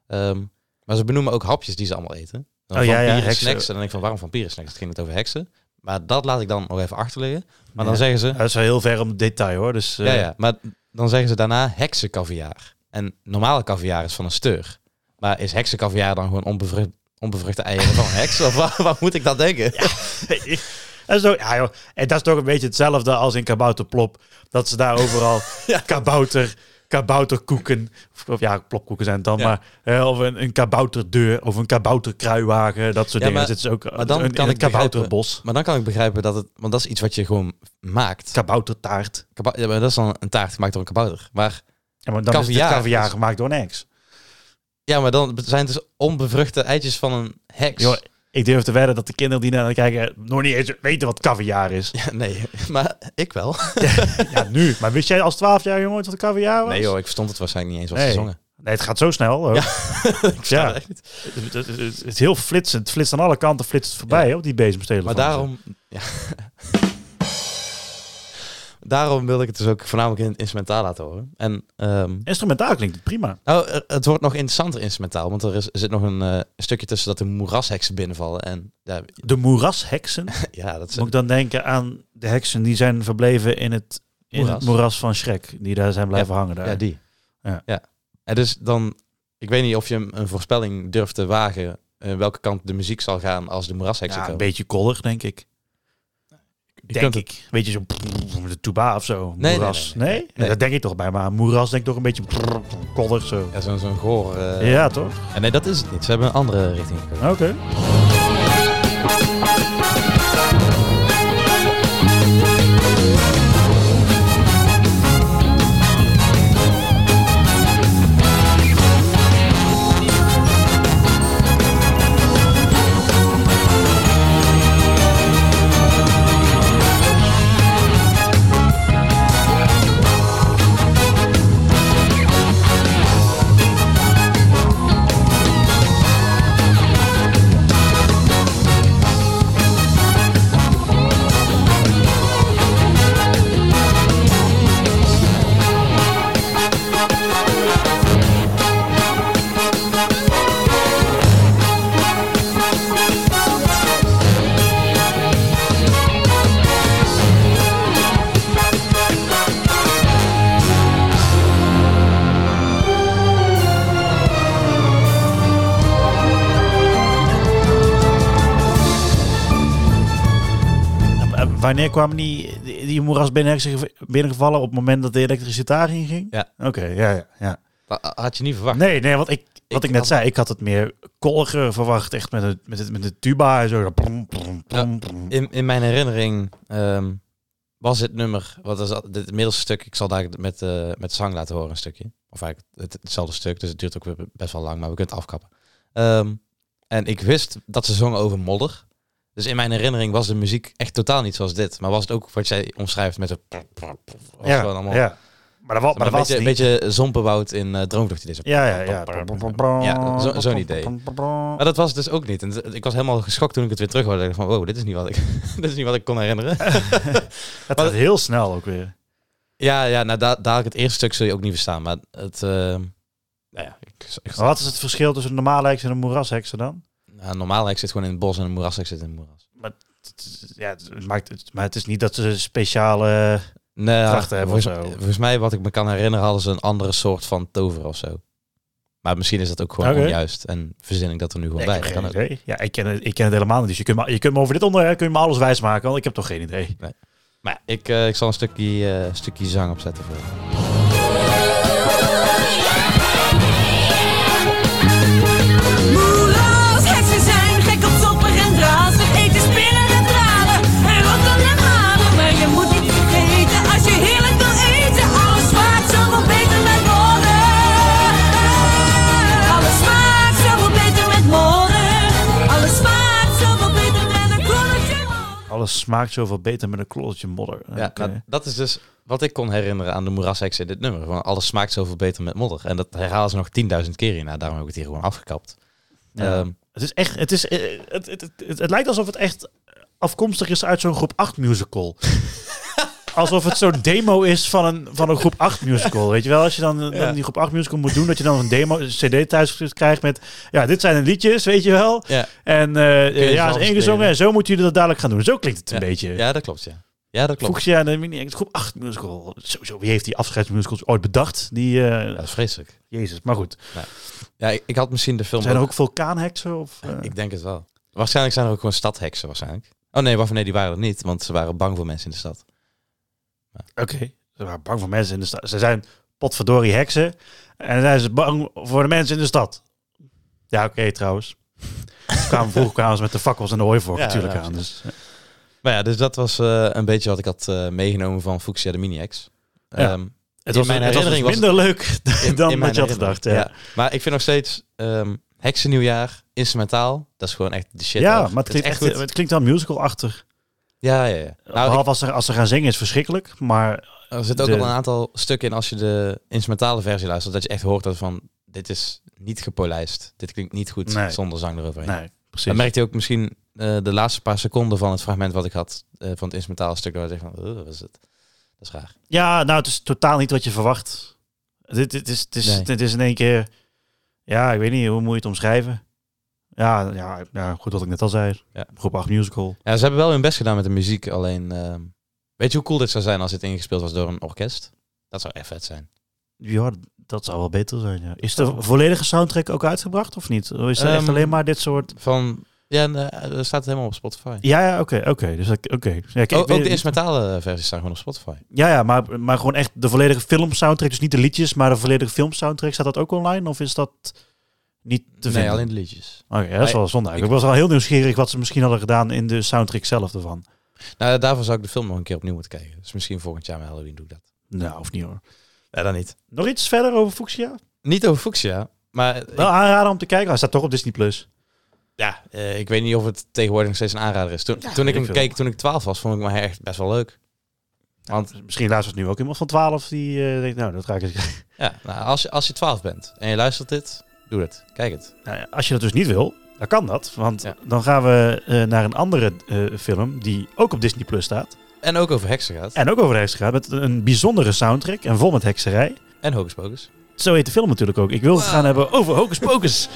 Ehm, maar ze benoemen ook hapjes die ze allemaal eten. Dan Oh, ja, ja, heksen. snacks. En dan denk ik van waarom vampieren snacks? Het ging het over heksen. Maar dat laat ik dan nog even achterliggen. Maar dan Ja. zeggen ze. Dat is wel heel ver om detail hoor. Dus, eh, ja, ja, maar dan zeggen ze daarna heksenkaviaar. En normale kaviaar is van een steur. Maar is heksenkaviaar dan gewoon onbevrucht, onbevruchte eieren van een heks? Of wat, wat moet ik dat denken? dat is toch, ja, joh. En dat is toch een beetje hetzelfde als in Kabouterplop. Dat ze daar overal kabouter, kabouterkoeken, of, ja, plopkoeken zijn het dan, Ja. maar eh, of een, een kabouterdeur of een kabouterkruiwagen, dat soort Ja, dingen. maar- ze ook maar dan in kan ik begrijpen- kabouterbos. Maar dan kan ik begrijpen dat het... Want dat is iets wat je gewoon maakt. Kaboutertaart. Kaba- ja, maar dat is dan een taart gemaakt door een kabouter. Maar Ja, maar dan is het caviar is- gemaakt door een ex. Ja, maar dan zijn het dus onbevruchte eitjes van een heks. Ik durf te wedden dat de kinderen die naar kijken nog niet eens weten wat caviar is. Ja, nee, maar ik wel. ja, nu. Maar wist jij als 12 jaar jongen wat caviar was? Nee joh, ik verstond het waarschijnlijk niet eens wat Nee. ze zongen. Nee, het gaat zo snel. Ja. ik Ja. het. Het, het- het- het is heel flitsend. Het flitst aan alle kanten flitst het voorbij op die bezemstelen. Maar daarom... Ja. Daarom wilde ik het dus ook voornamelijk in het instrumentaal laten horen. En ehm, Instrumentaal klinkt het prima. nou, er- het wordt nog interessanter instrumentaal, want er, is, er zit nog een eh, stukje tussen dat de moerasheksen binnenvallen. En ja, De moerasheksen. ja dat is... Moet ik dan denken aan de heksen die zijn verbleven in het, in Moeras. het moeras van Shrek. Die daar zijn blijven hangen. Daar. Ja, die. Ja. Ja. En dus dan... Ik weet niet of je een voorspelling durft te wagen... eh, welke kant de muziek zal gaan als de moerasheksen Ja, een beetje kollig, denk ik. Je denk ik. Beetje zo de tuba of zo. Nee, moeras. nee, nee. Dat denk ik toch bij. Maar moeras denk ik toch een beetje kollig zo. Ja, zo'n zo'n goor... eh, Ja, toch? En nee, dat is het niet. Ze hebben een andere richting gekozen. Oké. Wanneer kwamen die, die, die moeras binnen, binnengevallen? Op het moment dat de elektriciteit inging? Ja. Oké, ja, ja, ja. Dat had je niet verwacht. Nee, nee, want ik, wat ik, Ik net had- zei, ik had het meer kolliger verwacht. Echt met, het, met, het, met de tuba en zo. In, in mijn herinnering ehm, was het nummer, wat is dat, het middelste stuk, ik zal daar met, eh, met zang laten horen een stukje. Of eigenlijk het, hetzelfde stuk, dus het duurt ook best wel lang, maar we kunnen het afkappen. Ehm, en ik wist dat ze zongen over modder. Dus in mijn herinnering was de muziek echt totaal niet zoals dit. Maar was het ook wat jij omschrijft met zo... was Ja, allemaal, ja. Maar dat, wa- maar dat een was een beetje zompenwoud in uh, Droomvlucht. Ja, ja, ja. Ja, zo- zo'n idee. Maar dat was het dus ook niet. En ik was helemaal geschokt toen ik het weer terug hoorde. Ik dacht van, wow, dit is niet wat ik, dit is niet wat ik kon herinneren. Het gaat heel snel ook weer. Ja, ja nou, daar, daar het eerste stuk zul je ook niet verstaan. Maar het... eh, nou ja, ik, wat is het verschil tussen een normale heks en een moerasheksen dan? Nou, normaal hek zit gewoon in het bos en een moerassek zit in het moeras. Het is- Ja, het maakt het, maar het is niet dat ze speciale... Nee, Krachten hebben of volgens, zo. volgens mij, wat ik me kan herinneren, hadden ze een andere soort van tover of zo. Maar misschien is dat ook gewoon Oké. onjuist. En verzin ik dat er nu gewoon Ik bij. heb Dat geen kan idee. Ja, ik ken, het, ik ken het helemaal niet. Dus je kunt, me, je kunt me over dit onderwerp kun je me alles wijsmaken, want ik heb toch geen idee. Maar ja, ik, eh, ik zal een stukje, eh, stukje zang opzetten voor je. Alles smaakt zoveel beter met een korreltje modder. Ja, nou, dat is dus wat ik kon herinneren aan de moerasheks in dit nummer. Van alles smaakt zoveel beter met modder. En dat herhalen ze nog 10.000 keer hierna. Daarom heb ik het hier gewoon afgekapt. Ja. Ehm, Het is echt, het, is, eh, het, het, het, het, het lijkt alsof het echt afkomstig is uit zo'n groep 8 musical. alsof het zo'n demo is van een, van een groep 8 musical. Weet je wel, als je dan, dan Ja. die groep 8 musical moet doen, dat je dan een demo, een cd thuis krijgt met, ja, dit zijn de liedjes, weet je wel. ja. En eh, ja, is ingezongen en zo moeten jullie dat dadelijk gaan doen. Zo klinkt het een Ja. beetje. ja, dat klopt, ja. Ja, dat klopt. Fuchsia, de mini groep 8 musical. Sowieso, wie heeft die afscheidsmusicals ooit bedacht? Die, eh, Ja, dat is vreselijk. Jezus, maar goed. Ja, ik, ik had misschien de film... Zijn er ook- ook vulkaanheksen? Of, eh? Ik denk het wel. Waarschijnlijk zijn er ook gewoon stadheksen, waarschijnlijk. Oh nee, waarvan nee, die waren er niet. Want ze waren bang voor mensen in de stad. Oké, ze waren bang voor mensen in de stad. Ze zijn potverdorie heksen. En dan zijn ze bang voor de mensen in de stad. Ja, oké trouwens. Kwamen, vroeger kwamen ze met de fakkels en de hooivork Ja, natuurlijk aan. Dus, Maar ja, dus dat was eh, een beetje wat ik had eh, meegenomen van Fuchsia de Mini-X. Ja. Ehm, het In was, mijn het was dus herinnering was minder leuk in- dan in wat je had herinnering. gedacht. Ja, Ja. Maar ik vind nog steeds ehm Heksennieuwjaar, instrumentaal, dat is gewoon echt de shit. ja maar het klinkt, echt, goed. het klinkt wel musical-achtig. Ja, ja, ja. Nou, Behalve als, ze, als ze gaan zingen is verschrikkelijk. Maar er zit ook de- wel een aantal stukken in als je de instrumentale versie luistert, dat je echt hoort dat van, dit is niet gepolijst. Dit klinkt niet goed Nee. zonder zang eroverheen. nee, precies. Dan merkte je ook misschien eh, de laatste paar seconden van het fragment wat ik had, eh, van het instrumentale stuk, dat ik van, "Ugh, wat is het? Dat is raar. Ja, nou, het is totaal niet wat je verwacht. Dit, dit, is, het, is, Nee. dit is in één keer... Ja, ik weet niet, hoe moet je het omschrijven? Ja, ja, ja goed wat ik net al zei. Ja. Groep 8 musical. Ja, ze hebben wel hun best gedaan met de muziek, alleen, ehm, weet je hoe cool dit zou zijn als dit ingespeeld was door een orkest? Dat zou echt vet zijn. Ja, dat zou wel beter zijn, ja. Is de volledige soundtrack ook uitgebracht of niet? Of is er echt Ehm, alleen maar dit soort... Van, ja, er staat het helemaal op Spotify. Ja, ja, oké, oké. Dus oké. Ja, ook, weet ook de het instrumentale versies staan gewoon op Spotify. Ja, ja, maar, maar gewoon echt de volledige film soundtrack. Dus niet de liedjes, maar de volledige film soundtrack. Staat dat ook online of is dat niet te nee, vinden? alleen de liedjes. Oké, ja, dat is wel zonde eigenlijk. Ik was al heel nieuwsgierig wat ze misschien hadden gedaan in de soundtrack zelf ervan. Nou, daarvoor zou ik de film nog een keer opnieuw moeten kijken. Dus misschien volgend jaar met Halloween doe ik dat. Nou, of niet hoor. Ja, dan niet. Nog iets verder over Fuchsia? Niet over Fuchsia, maar ik- Wel aanraden om te kijken. Hij staat toch op Disney+. Plus. ja, eh, ik weet niet of het tegenwoordig nog steeds een aanrader is. Toen, Ja, toen ik hem veel. keek, toen ik 12 was, vond ik me echt best wel leuk. Want Misschien luistert nu ook iemand van 12 die eh, denkt, nou, dat ga ik eens kijken. ja, nou, als, je, als je 12 bent en je luistert dit, doe het. Kijk het. Nou als je dat dus niet wil, dan kan dat. Want Ja. dan gaan we eh, naar een andere eh, film die ook op Disney Plus staat. En ook over heksen gaat. En ook over heksen gaat. Met een bijzondere soundtrack en vol met hekserij. En Hocus Pocus. Zo heet de film natuurlijk ook. Ik wil het gaan hebben over Hocus Pocus.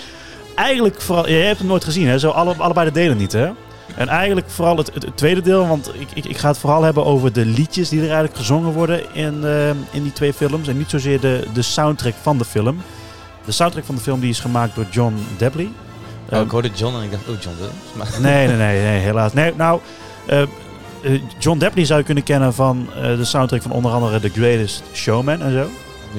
eigenlijk vooral... Jij hebt hem nooit gezien, hè? Zo alle, allebei de delen niet, hè? En eigenlijk vooral het, het, het tweede deel. Want ik, ik, ik ga het vooral hebben over de liedjes die er eigenlijk gezongen worden in, eh, in die twee films. En niet zozeer de, de soundtrack van de film. De soundtrack van de film die is gemaakt door John Debley. Oh, Ehm, ik hoorde John en ik dacht, oh, John Williams. Nee, nee, nee, nee, helaas. Nee, nou, eh, eh, John Debley zou je kunnen kennen van eh, de soundtrack van onder andere The Greatest Showman en zo.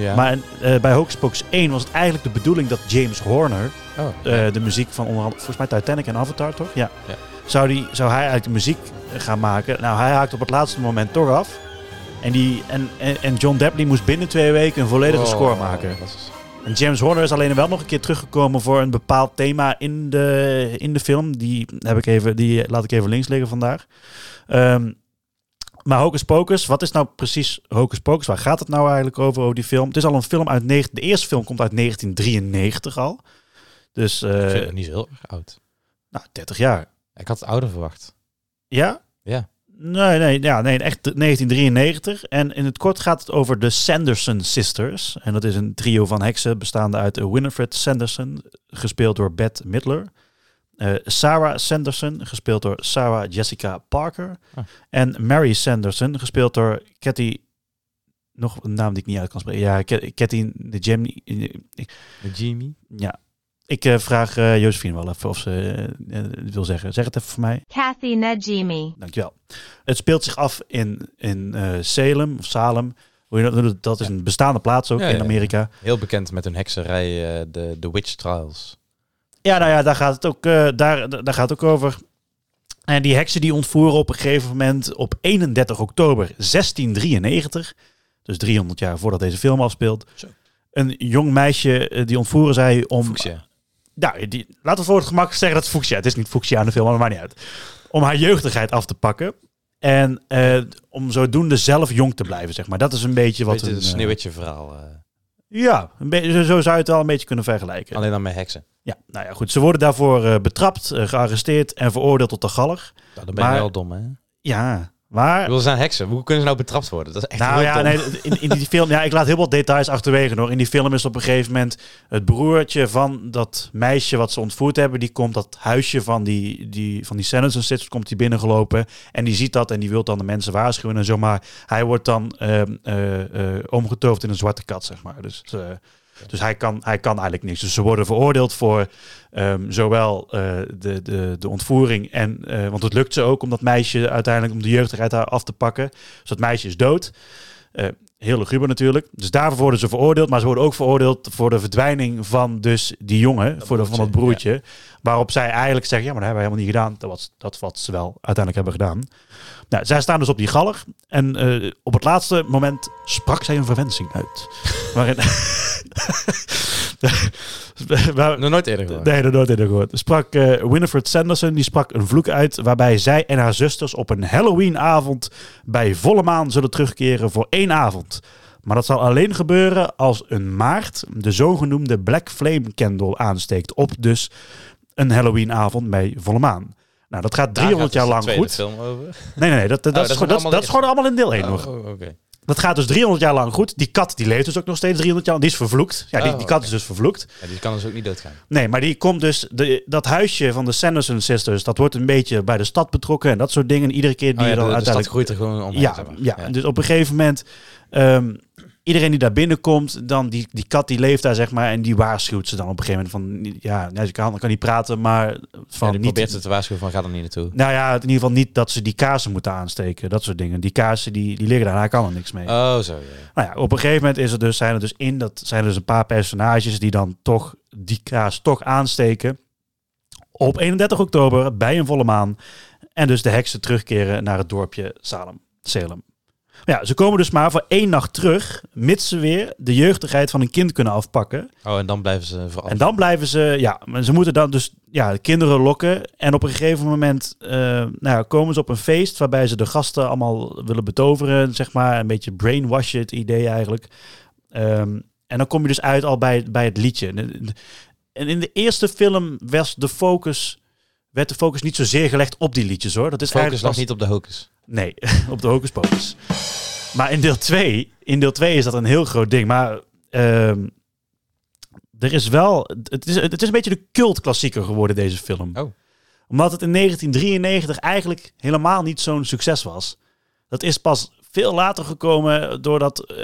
ja. Maar bij Hocus Pocus 1 was het eigenlijk de bedoeling dat James Horner, oh, de muziek van onder andere, volgens mij Titanic en Avatar toch? Ja. Ja. Zou, die, zou hij eigenlijk de muziek gaan maken? Nou, hij haakt op het laatste moment toch af. En, die, en, en, en John Debley moest binnen twee weken een volledige Oh, score maken. dat is- En James Horner is alleen wel nog een keer teruggekomen voor een bepaald thema in de, in de film. Die, heb ik even, die laat ik even links liggen vandaag. Ehm, maar Hocus Pocus, wat is nou precies Hocus Pocus? Waar gaat het nou eigenlijk over, over die film? Het is al een film uit... De eerste film komt uit 1993 al. Dus, het niet zo heel erg oud. nou, 30 jaar. Ik had het ouder verwacht. Ja? Ja. Nee, nee, ja, nee, echt 1993. En in het kort gaat het over de Sanderson Sisters. En dat is een trio van heksen bestaande uit Winifred Sanderson, gespeeld door Bette Midler. eh, Sarah Sanderson, gespeeld door Sarah Jessica Parker. Ah. En Mary Sanderson, gespeeld door Cathy... Nog een naam die ik niet uit kan spreken. Ja, Ca- Cathy de Jimmy. Jimmy. Ja. Ik eh, vraag eh Josephine wel even of ze eh, wil zeggen. Zeg het even voor mij. Kathy Najimy. Dankjewel. Het speelt zich af in, in eh, Salem, of Salem. Hoe je dat is een bestaande plaats ook Ja, in ja, Amerika. Heel bekend met hun hekserij, eh, de, de Witch Trials. Ja, nou ja, daar gaat het ook, eh, daar, daar gaat het ook over. En die heksen die ontvoeren op een gegeven moment op 31 oktober 1693. Dus 300 jaar voordat deze film afspeelt. Zo. Een jong meisje, die ontvoeren zij om... Fuchsia. Nou, die, laten we voor het gemak zeggen dat het Fuchsia. Het is niet Fuchsia in de film, maar maakt niet uit. om haar jeugdigheid af te pakken. En eh, om zodoende zelf jong te blijven, zeg maar. Dat is een beetje wat Beetje een... een eh, sneeuwwitje verhaal. eh, ja, een beetje, zo zou je het wel een beetje kunnen vergelijken. alleen dan met heksen. Ja, nou ja, goed. Ze worden daarvoor betrapt, gearresteerd en veroordeeld tot de galg. Nou, dan ben je Maar- wel dom, hè? Ja, maar... We zijn heksen. Hoe kunnen ze nou betrapt worden? Dat is echt Nou ja, nee, in, in die film, ja, ik laat heel veel details achterwege hoor. In die film is op een gegeven moment het broertje van dat meisje wat ze ontvoerd hebben, die komt dat huisje van die, die, van die Sanderson sisters, komt die binnengelopen en die ziet dat en die wil dan de mensen waarschuwen en zo, maar hij wordt dan ehm, eh, eh, omgetoverd in een zwarte kat, zeg maar. Dus, eh, dus hij, kan, hij kan eigenlijk niks. Dus ze worden veroordeeld voor ehm, zowel eh, de, de, de ontvoering en, eh, want het lukt ze ook om dat meisje uiteindelijk, om de jeugdigheid haar af te pakken. Dus dat meisje is dood. Eh, heel luguber natuurlijk. Dus daarvoor worden ze veroordeeld. Maar ze worden ook veroordeeld voor de verdwijning van dus die jongen. voor de, van dat broertje. Waarop zij eigenlijk zeggen, ja, maar dat hebben we helemaal niet gedaan. Dat was dat wat ze wel uiteindelijk hebben gedaan. Nou, zij staan dus op die galg. En op het laatste moment sprak zij een verwensing uit. Waarin... Waar- Nog nooit eerder gehoord. Nee, dat nooit eerder gehoord. Sprak eh, Winifred Sanderson, die sprak een vloek uit waarbij zij en haar zusters op een Halloweenavond bij volle maan zullen terugkeren voor één avond. Maar dat zal alleen gebeuren als een maagd de zogenoemde Black Flame Candle aansteekt op dus een Halloweenavond bij volle maan. Nou, dat gaat Daar 300 gaat jaar dus de lang goed. film over. Nee, nee, nee, dat, dat, dat is, is gewoon, dat, allemaal dat is gewoon allemaal in deel 1 nog. Oh, oké. Dat gaat dus 300 jaar lang goed. Die kat die leeft dus ook nog steeds 300 jaar. Die is vervloekt. Ja, die, Oh, die kat is dus vervloekt. Ja, die kan dus ook niet doodgaan. Nee, maar die komt dus... De, dat huisje van de Sanderson Sisters... dat wordt een beetje bij de stad betrokken... en dat soort dingen. Iedere keer die Oh, ja, je dan de, de stad groeit er gewoon omheen. ja, ja, dus op een gegeven moment... ehm, iedereen die daar binnenkomt... dan die, die kat die leeft daar, zeg maar... en die waarschuwt ze dan op een gegeven moment van... ja, nee, ze kan, kan niet praten, maar van Ja, die niet... probeert ze te waarschuwen van ga er niet naartoe. Nou ja, in ieder geval niet dat ze die kaarsen moeten aansteken. Dat soort dingen. Die kaarsen die, die liggen daar, hij kan er niks mee. Oh, zo. Ja. Nou ja, op een gegeven moment is er dus, zijn er dus in dat zijn er dus een paar personages die dan toch die kaas toch aansteken. Op 31 oktober bij een volle maan. En dus de heksen terugkeren naar het dorpje Salem. Salem. Ja, ze komen dus maar voor één nacht terug, mits ze weer de jeugdigheid van een kind kunnen afpakken. Oh, en dan blijven ze voor En dan blijven ze, ja, maar ze moeten dan dus ja, de kinderen lokken. En op een gegeven moment eh, nou ja, komen ze op een feest waarbij ze de gasten allemaal willen betoveren, zeg maar. Een beetje brainwashen, het idee eigenlijk. Ehm, en dan kom je dus uit al bij, bij het liedje. En in de eerste film was de focus, werd de focus niet zozeer gelegd op die liedjes hoor. Dat is Focus eigenlijk pas- niet op de hocus. Nee, op de hocus pocus. Maar in deel 2, in deel 2 is dat een heel groot ding. Maar ehm, er is wel, het is, het is een beetje de cultklassieker geworden, deze film. Oh. Omdat het in 1993 eigenlijk helemaal niet zo'n succes was. Dat is pas veel later gekomen doordat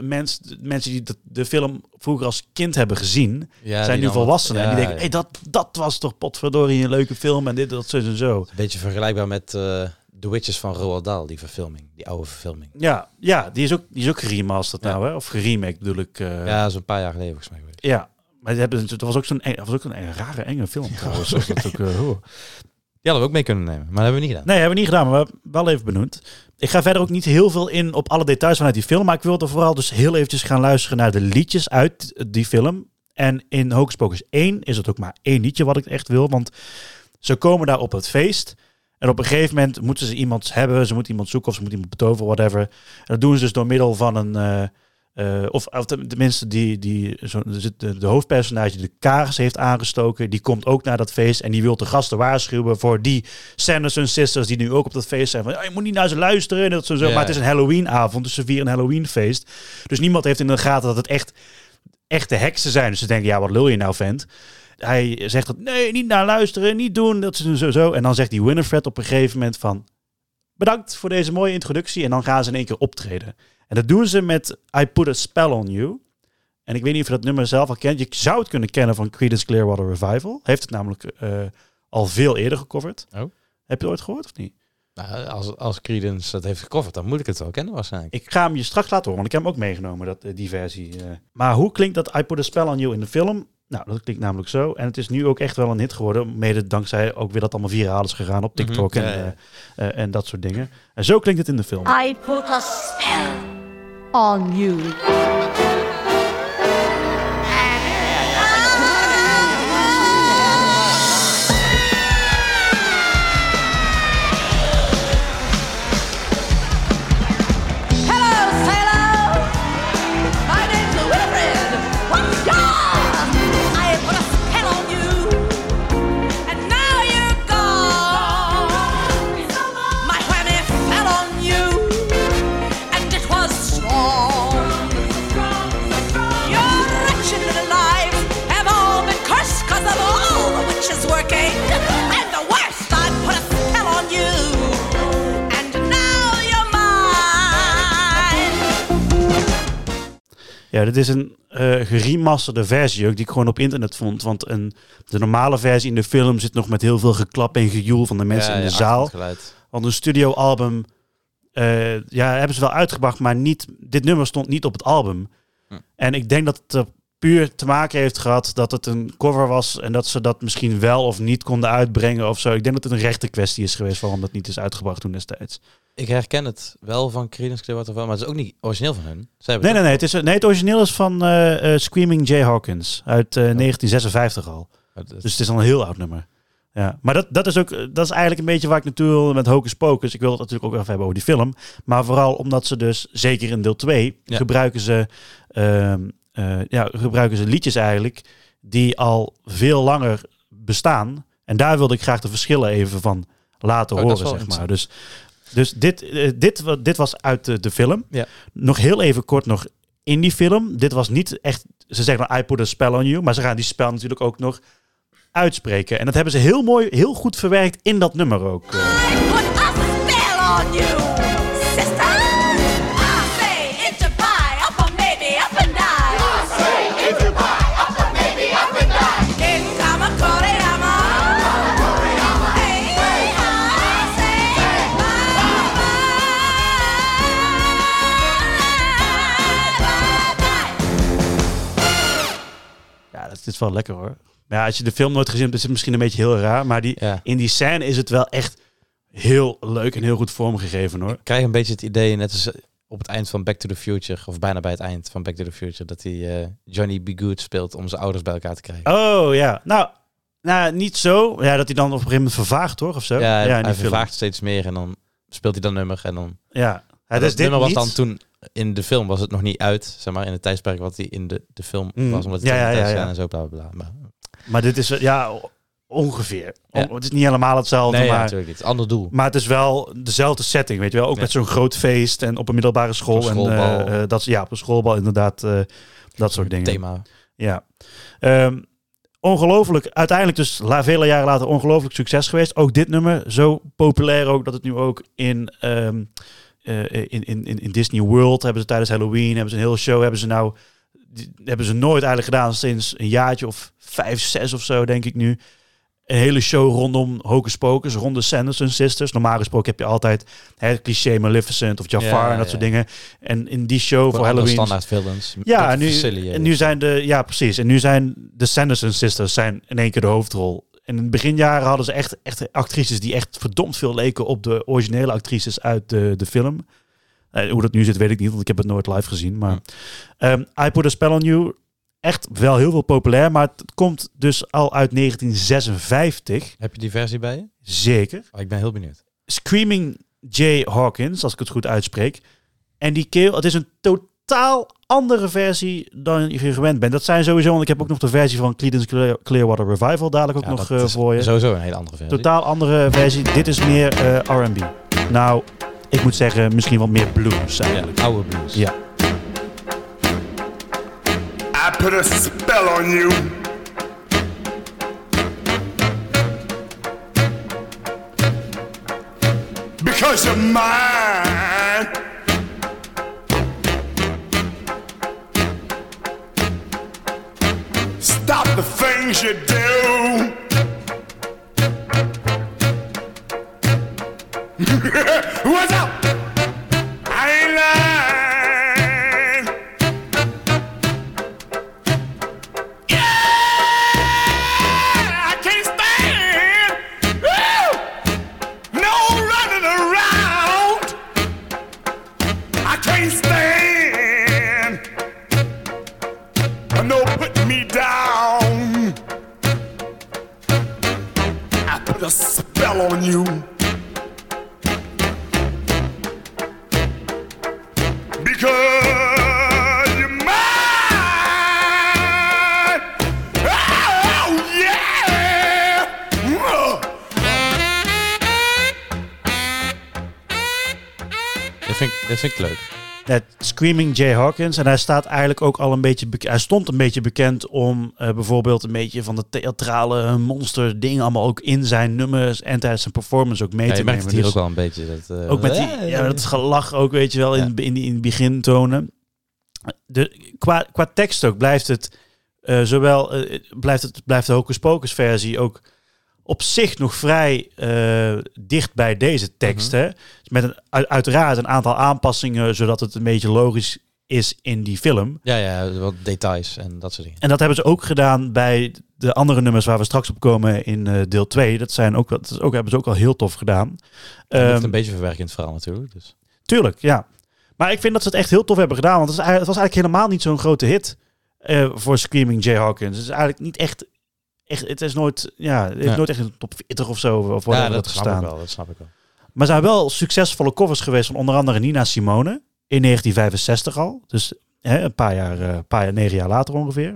mens, mensen die de, de film vroeger als kind hebben gezien, Ja, zijn nu volwassenen. en die denken, ja. hey, dat, dat was toch potverdorie een leuke film en dit, dat, zo en zo. Een beetje vergelijkbaar met eh The Witches van Roald Dahl, die verfilming. Die oude verfilming. Ja, ja die, is ook, die is ook geremasterd nou, hè? Of geremaked bedoel ik. eh, ja, zo'n paar jaar geleden volgens mij. Ja, maar die hebben, het was ook zo'n was ook een rare enge film trouwens. zoals dat ook, hoor. Die hadden we ook mee kunnen nemen, maar dat hebben we niet gedaan. nee, hebben we niet gedaan, maar wel even benoemd. Ik ga verder ook niet heel veel in op alle details vanuit die film, maar ik wilde vooral dus heel eventjes gaan luisteren naar de liedjes uit die film. En in Hocus Pocus 1 is het ook maar één liedje wat ik echt wil, want ze komen daar op het feest. En op een gegeven moment moeten ze iemand hebben, ze moeten iemand zoeken of ze moeten iemand betoveren, whatever. En dat doen ze dus door middel van een, eh, eh, of, of ten- tenminste die, die zo, de, de, de hoofdpersonage die de kaars heeft aangestoken, die komt ook naar dat feest en die wil de gasten waarschuwen voor die Sanderson sisters die nu ook op dat feest zijn. Van, je moet niet naar ze luisteren. En dat zo, zo. Ja, Maar het is een Halloweenavond, dus ze vieren een Halloweenfeest. Dus niemand heeft in de gaten dat het echt echte heksen zijn. Dus ze denken, ja, wat lul je nou, vent? Hij zegt dat, nee, niet naar luisteren, niet doen, dat is zo, zo. En dan zegt die Winifred op een gegeven moment van, bedankt voor deze mooie introductie. En dan gaan ze in één keer optreden. En dat doen ze met I Put a Spell on You. En ik weet niet of je dat nummer zelf al kent. Je zou het kunnen kennen van Creedence Clearwater Revival. Heeft het namelijk eh, al veel eerder gecoverd. Oh. Heb je het ooit gehoord of niet? Nou, als, als Creedence dat heeft gecoverd, dan moet ik het wel kennen waarschijnlijk. Ik ga hem je straks laten horen, want ik heb hem ook meegenomen, dat, eh, die versie. eh. Maar hoe klinkt dat I Put a Spell on You in de film? Nou, dat klinkt namelijk zo. En het is nu ook echt wel een hit geworden. Mede dankzij ook weer dat allemaal viraal is gegaan op TikTok Mhm, ja, en, ja. en dat soort dingen. En zo klinkt het in de film. I put a spell on you. Ja, dit is een eh geremasterde versie ook, die ik gewoon op internet vond. Want een, de normale versie in de film zit nog met heel veel geklap en gejoel van de mensen Ja, in de ja, zaal. Want een studioalbum, eh ja, hebben ze wel uitgebracht, maar niet, dit nummer stond niet op het album. Hm. En ik denk dat het er puur te maken heeft gehad dat het een cover was en dat ze dat misschien wel of niet konden uitbrengen of zo. Ik denk dat het een rechte kwestie is geweest waarom dat niet is uitgebracht toen destijds. Ik herken het wel van Creedence Clearwater maar het is ook niet origineel van hun. Zij Nee, nee, het nee. Het, is, nee, het origineel is van eh, eh, Screaming Jay Hawkins uit eh, 1956 al. ook- dat- Dus het is al een heel oud nummer. Ja, maar dat, dat is ook eh, dat is eigenlijk een beetje waar ik naartoe wil met Hocus Pocus. Ik wil het natuurlijk ook even hebben over die film. Maar vooral omdat ze dus, zeker in deel 2, Ja. gebruiken, ze, ehm, eh, ja, gebruiken ze liedjes eigenlijk die al veel langer bestaan. En daar wilde ik graag de verschillen even van laten Oh, horen, zeg maar. Dus, dus dit, eh, dit, dit was uit de, de film. Ja. Nog heel even kort nog in die film. Dit was niet echt, ze zeggen dan I put a spell on you. Maar ze gaan die spel natuurlijk ook nog uitspreken. En dat hebben ze heel mooi, heel goed verwerkt in dat nummer ook. eh. I put a spell on you, wel lekker hoor. Maar ja, als je de film nooit gezien hebt, is het misschien een beetje heel raar. Maar die, Ja. in die scène is het wel echt heel leuk en heel goed vormgegeven hoor. Ik krijg een beetje het idee, net als op het eind van Back to the Future, of bijna bij het eind van Back to the Future, dat hij eh, Johnny B. Good speelt om zijn ouders bij elkaar te krijgen. Oh ja, nou, nou niet zo. Ja, dat hij dan op een gegeven moment vervaagt toch of zo? ja, hij film. vervaagt steeds meer en dan speelt hij dat nummer en dan... Ja, ja dat dus dit nummer was niet. dan toen, in de film was het nog niet uit, zeg maar, in het tijdsperk wat hij in de, de film Mm. was, omdat het Ja, ja, ja, en zo, bla bla bla. Maar, Maar dit is, eh, ja, ongeveer. Ja. Het is niet helemaal hetzelfde, nee, ja, maar... natuurlijk. Het is een ander doel. Maar het is wel dezelfde setting, weet je wel. Ook met zo'n groot feest en op een middelbare school. En, eh, dat, ja, op een schoolbal inderdaad. dat soort dingen. Thema. Ja. Ehm, ongelooflijk, uiteindelijk dus la, vele jaren later ongelooflijk succes geweest. Ook dit nummer, zo populair ook dat het nu ook in, ehm, eh, in, in, in, in Disney World hebben ze tijdens Halloween, hebben ze een hele show, hebben ze nou, die, hebben ze nooit eigenlijk gedaan sinds een jaartje of vijf, zes of zo, denk ik nu. Een hele show rondom Hocus Pocus, rond de Sanderson Sisters. Normaal gesproken heb je altijd het cliché Maleficent of Jafar Ja, en dat ja. soort dingen. En in die show voor, Voor Halloween standaard villains. ja, en nu, en nu zijn de, ja precies. En nu zijn de Sanderson sisters zijn in één keer de hoofdrol. En in de beginjaren hadden ze echt, echt actrices die echt verdomd veel leken op de originele actrices uit de, de film. Eh, hoe dat nu zit, weet ik niet, want ik heb het nooit live gezien. Maar ehm I Put a Spell on You, echt wel heel veel populair, maar het komt dus al uit 1956. Heb je die versie bij je? Zeker. Oh, ik ben heel benieuwd. Screaming Jay Hawkins, als ik het goed uitspreek. En die keel, het is een totaal andere versie dan je gewend bent. Dat zijn sowieso, want ik heb ook nog de versie van Creedence Clearwater Revival dadelijk ook Ja, nog dat eh, is voor je. Sowieso een hele andere versie. Totaal andere versie. Dit is meer eh, R&B. Nou, ik moet zeggen, misschien wat meer blues Ja, eigenlijk. oude blues. Ja. I put a spell on you. Because you're mine. The things you do. Screaming Jay Hawkins. En hij staat eigenlijk ook al een beetje Hij stond een beetje bekend om eh, bijvoorbeeld een beetje van de theatrale monster dingen allemaal ook in zijn nummers en tijdens zijn performance ook mee Ja, te nemen. het hier Dus ook wel een beetje. Dat, eh, ook met die, eh, ja, dat gelach ook, weet je wel, in, in, die, in die begintonen. de, qua, qua tekst ook blijft het eh, zowel blijft het blijft de Hocus Pocus versie ook op zich nog vrij eh, dicht bij deze tekst. hè? Met een, uit- uiteraard een aantal aanpassingen, zodat het een beetje logisch is in die film. Ja, ja, wat details en dat soort dingen. En dat hebben ze ook gedaan bij de andere nummers waar we straks op komen in eh, deel 2. Dat, zijn ook, dat is ook, hebben ze ook al heel tof gedaan. Moet Ehm, een beetje verwerken in het verhaal natuurlijk. Dus. Tuurlijk, ja. Maar ik vind dat ze het echt heel tof hebben gedaan. Want is het was eigenlijk helemaal niet zo'n grote hit eh, voor Screaming Jay Hawkins. Het is eigenlijk niet echt... echt het is nooit, ja, het heeft nooit echt in de top 40 of zo. Of Ja, dat dat snap ik gestaan. wel. Dat snap ik wel. Maar zijn wel succesvolle covers geweest van onder andere Nina Simone. In 1965 al. Dus hè, een paar jaar, eh, een paar jaar, negen jaar later ongeveer.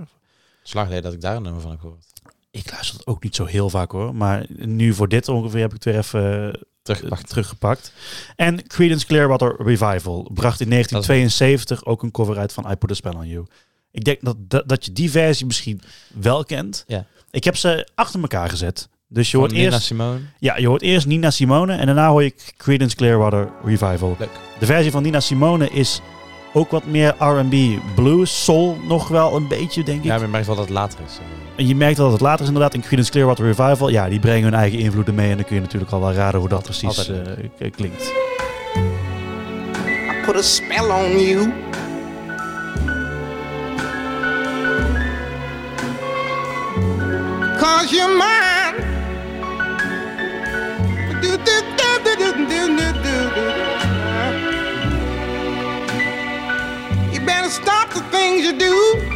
Geleden dat ik daar een nummer van heb gehoord. Ik luister het ook niet zo heel vaak hoor. Maar nu voor dit ongeveer heb ik het weer even eh, Teruggepakt. teruggepakt. En Creedence Clearwater Revival bracht in 1972 ook een cover uit van I Put a Spell on You. Ik denk dat, dat, dat je die versie misschien wel kent. Ja. Ik heb ze achter elkaar gezet. Dus je Van hoort, Nina eerst, Simone. ja, je hoort eerst Nina Simone en daarna hoor je Creedence Clearwater Revival. Leuk. De versie van Nina Simone is ook wat meer R&B, blues, soul nog wel een beetje denk ik. Ja, maar je merkt wel dat het later is. En je merkt dat het later is inderdaad in Creedence Clearwater Revival. Ja, die brengen hun eigen invloeden mee. En dan kun je natuurlijk al wel raden hoe dat precies eh, klinkt. I put a spell on you. you better stop the things you do.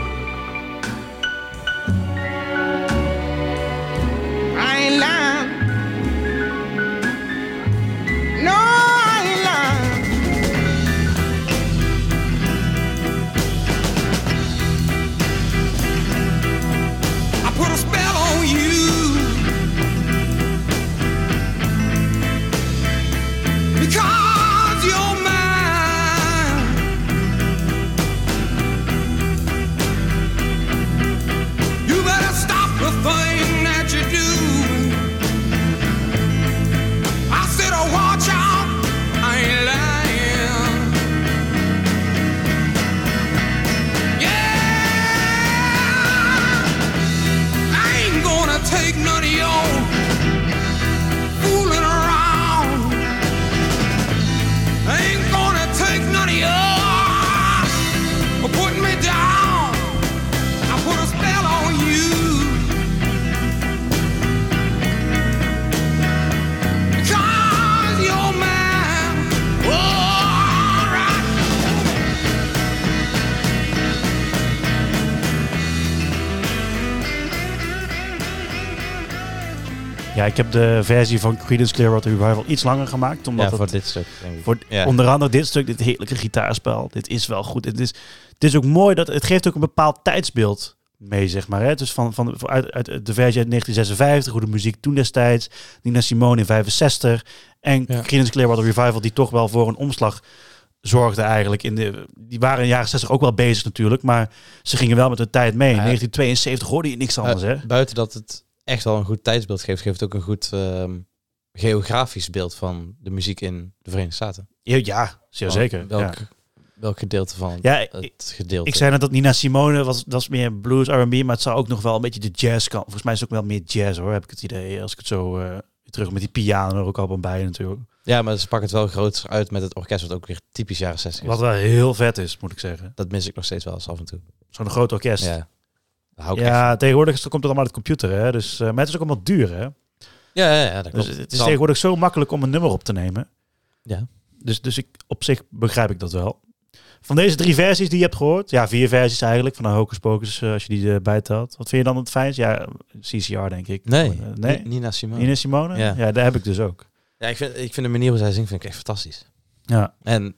Ik heb de versie van Creedence Clearwater Revival iets langer gemaakt. Omdat Ja, het- voor dit stuk. Denk ik. voor ja. onder andere dit stuk, dit heerlijke gitaarspel. Dit is wel goed. Het is, het is ook mooi dat het geeft ook een bepaald tijdsbeeld mee, zeg maar. Hè? Dus van, van, van- uit, uit de versie uit 1956, hoe de muziek toen destijds. Nina Simone in 65. En Ja. Creedence Clearwater Revival, die toch wel voor een omslag zorgde eigenlijk. In de, die waren in de jaren 60 ook wel bezig natuurlijk, maar ze gingen wel met hun tijd mee. In Ja. 1972 hoorde je niks anders, hè? Eh, buiten dat het echt wel een goed tijdsbeeld geeft, geeft ook een goed ehm, geografisch beeld van de muziek in de Verenigde Staten. Ja, ja zeer Van zeker. Welk, ja. welk gedeelte van Ja, ik- het gedeelte. Ik zei net dat Nina Simone was, dat was meer blues, R&B, maar het zou ook nog wel een beetje de jazz kan. Volgens mij is het ook wel meer jazz hoor, heb ik het idee. Als ik het zo eh, terug met die piano er ook al bij natuurlijk. Ja, maar ze pakken het wel groter uit met het orkest, wat ook weer typisch jaren 60 is. Wat wel heel vet is, moet ik zeggen. Dat mis ik nog steeds wel eens af en toe. Zo'n groot orkest. Ja, hou ik echt tegenwoordig komt het allemaal uit de computer, hè. Dus, eh, maar het is ook allemaal duur, hè. Ja, ja, ja, dat Dus het is Zal- tegenwoordig zo makkelijk om een nummer op te nemen. Ja. Dus, dus ik, op zich begrijp ik dat wel. Van deze drie versies die je hebt gehoord, ja, vier versies eigenlijk, van de Hocus Pocus, eh, als je die eh, bijtelt. Wat vind je dan het fijnst? Ja, CCR denk ik. Nee, Eh, nee? Ni- Nina Simone. Nina Simone? Ja. ja, daar heb ik dus ook. Ja, ik vind, ik vind de manier hoe zij zingt vind ik echt fantastisch. Ja. En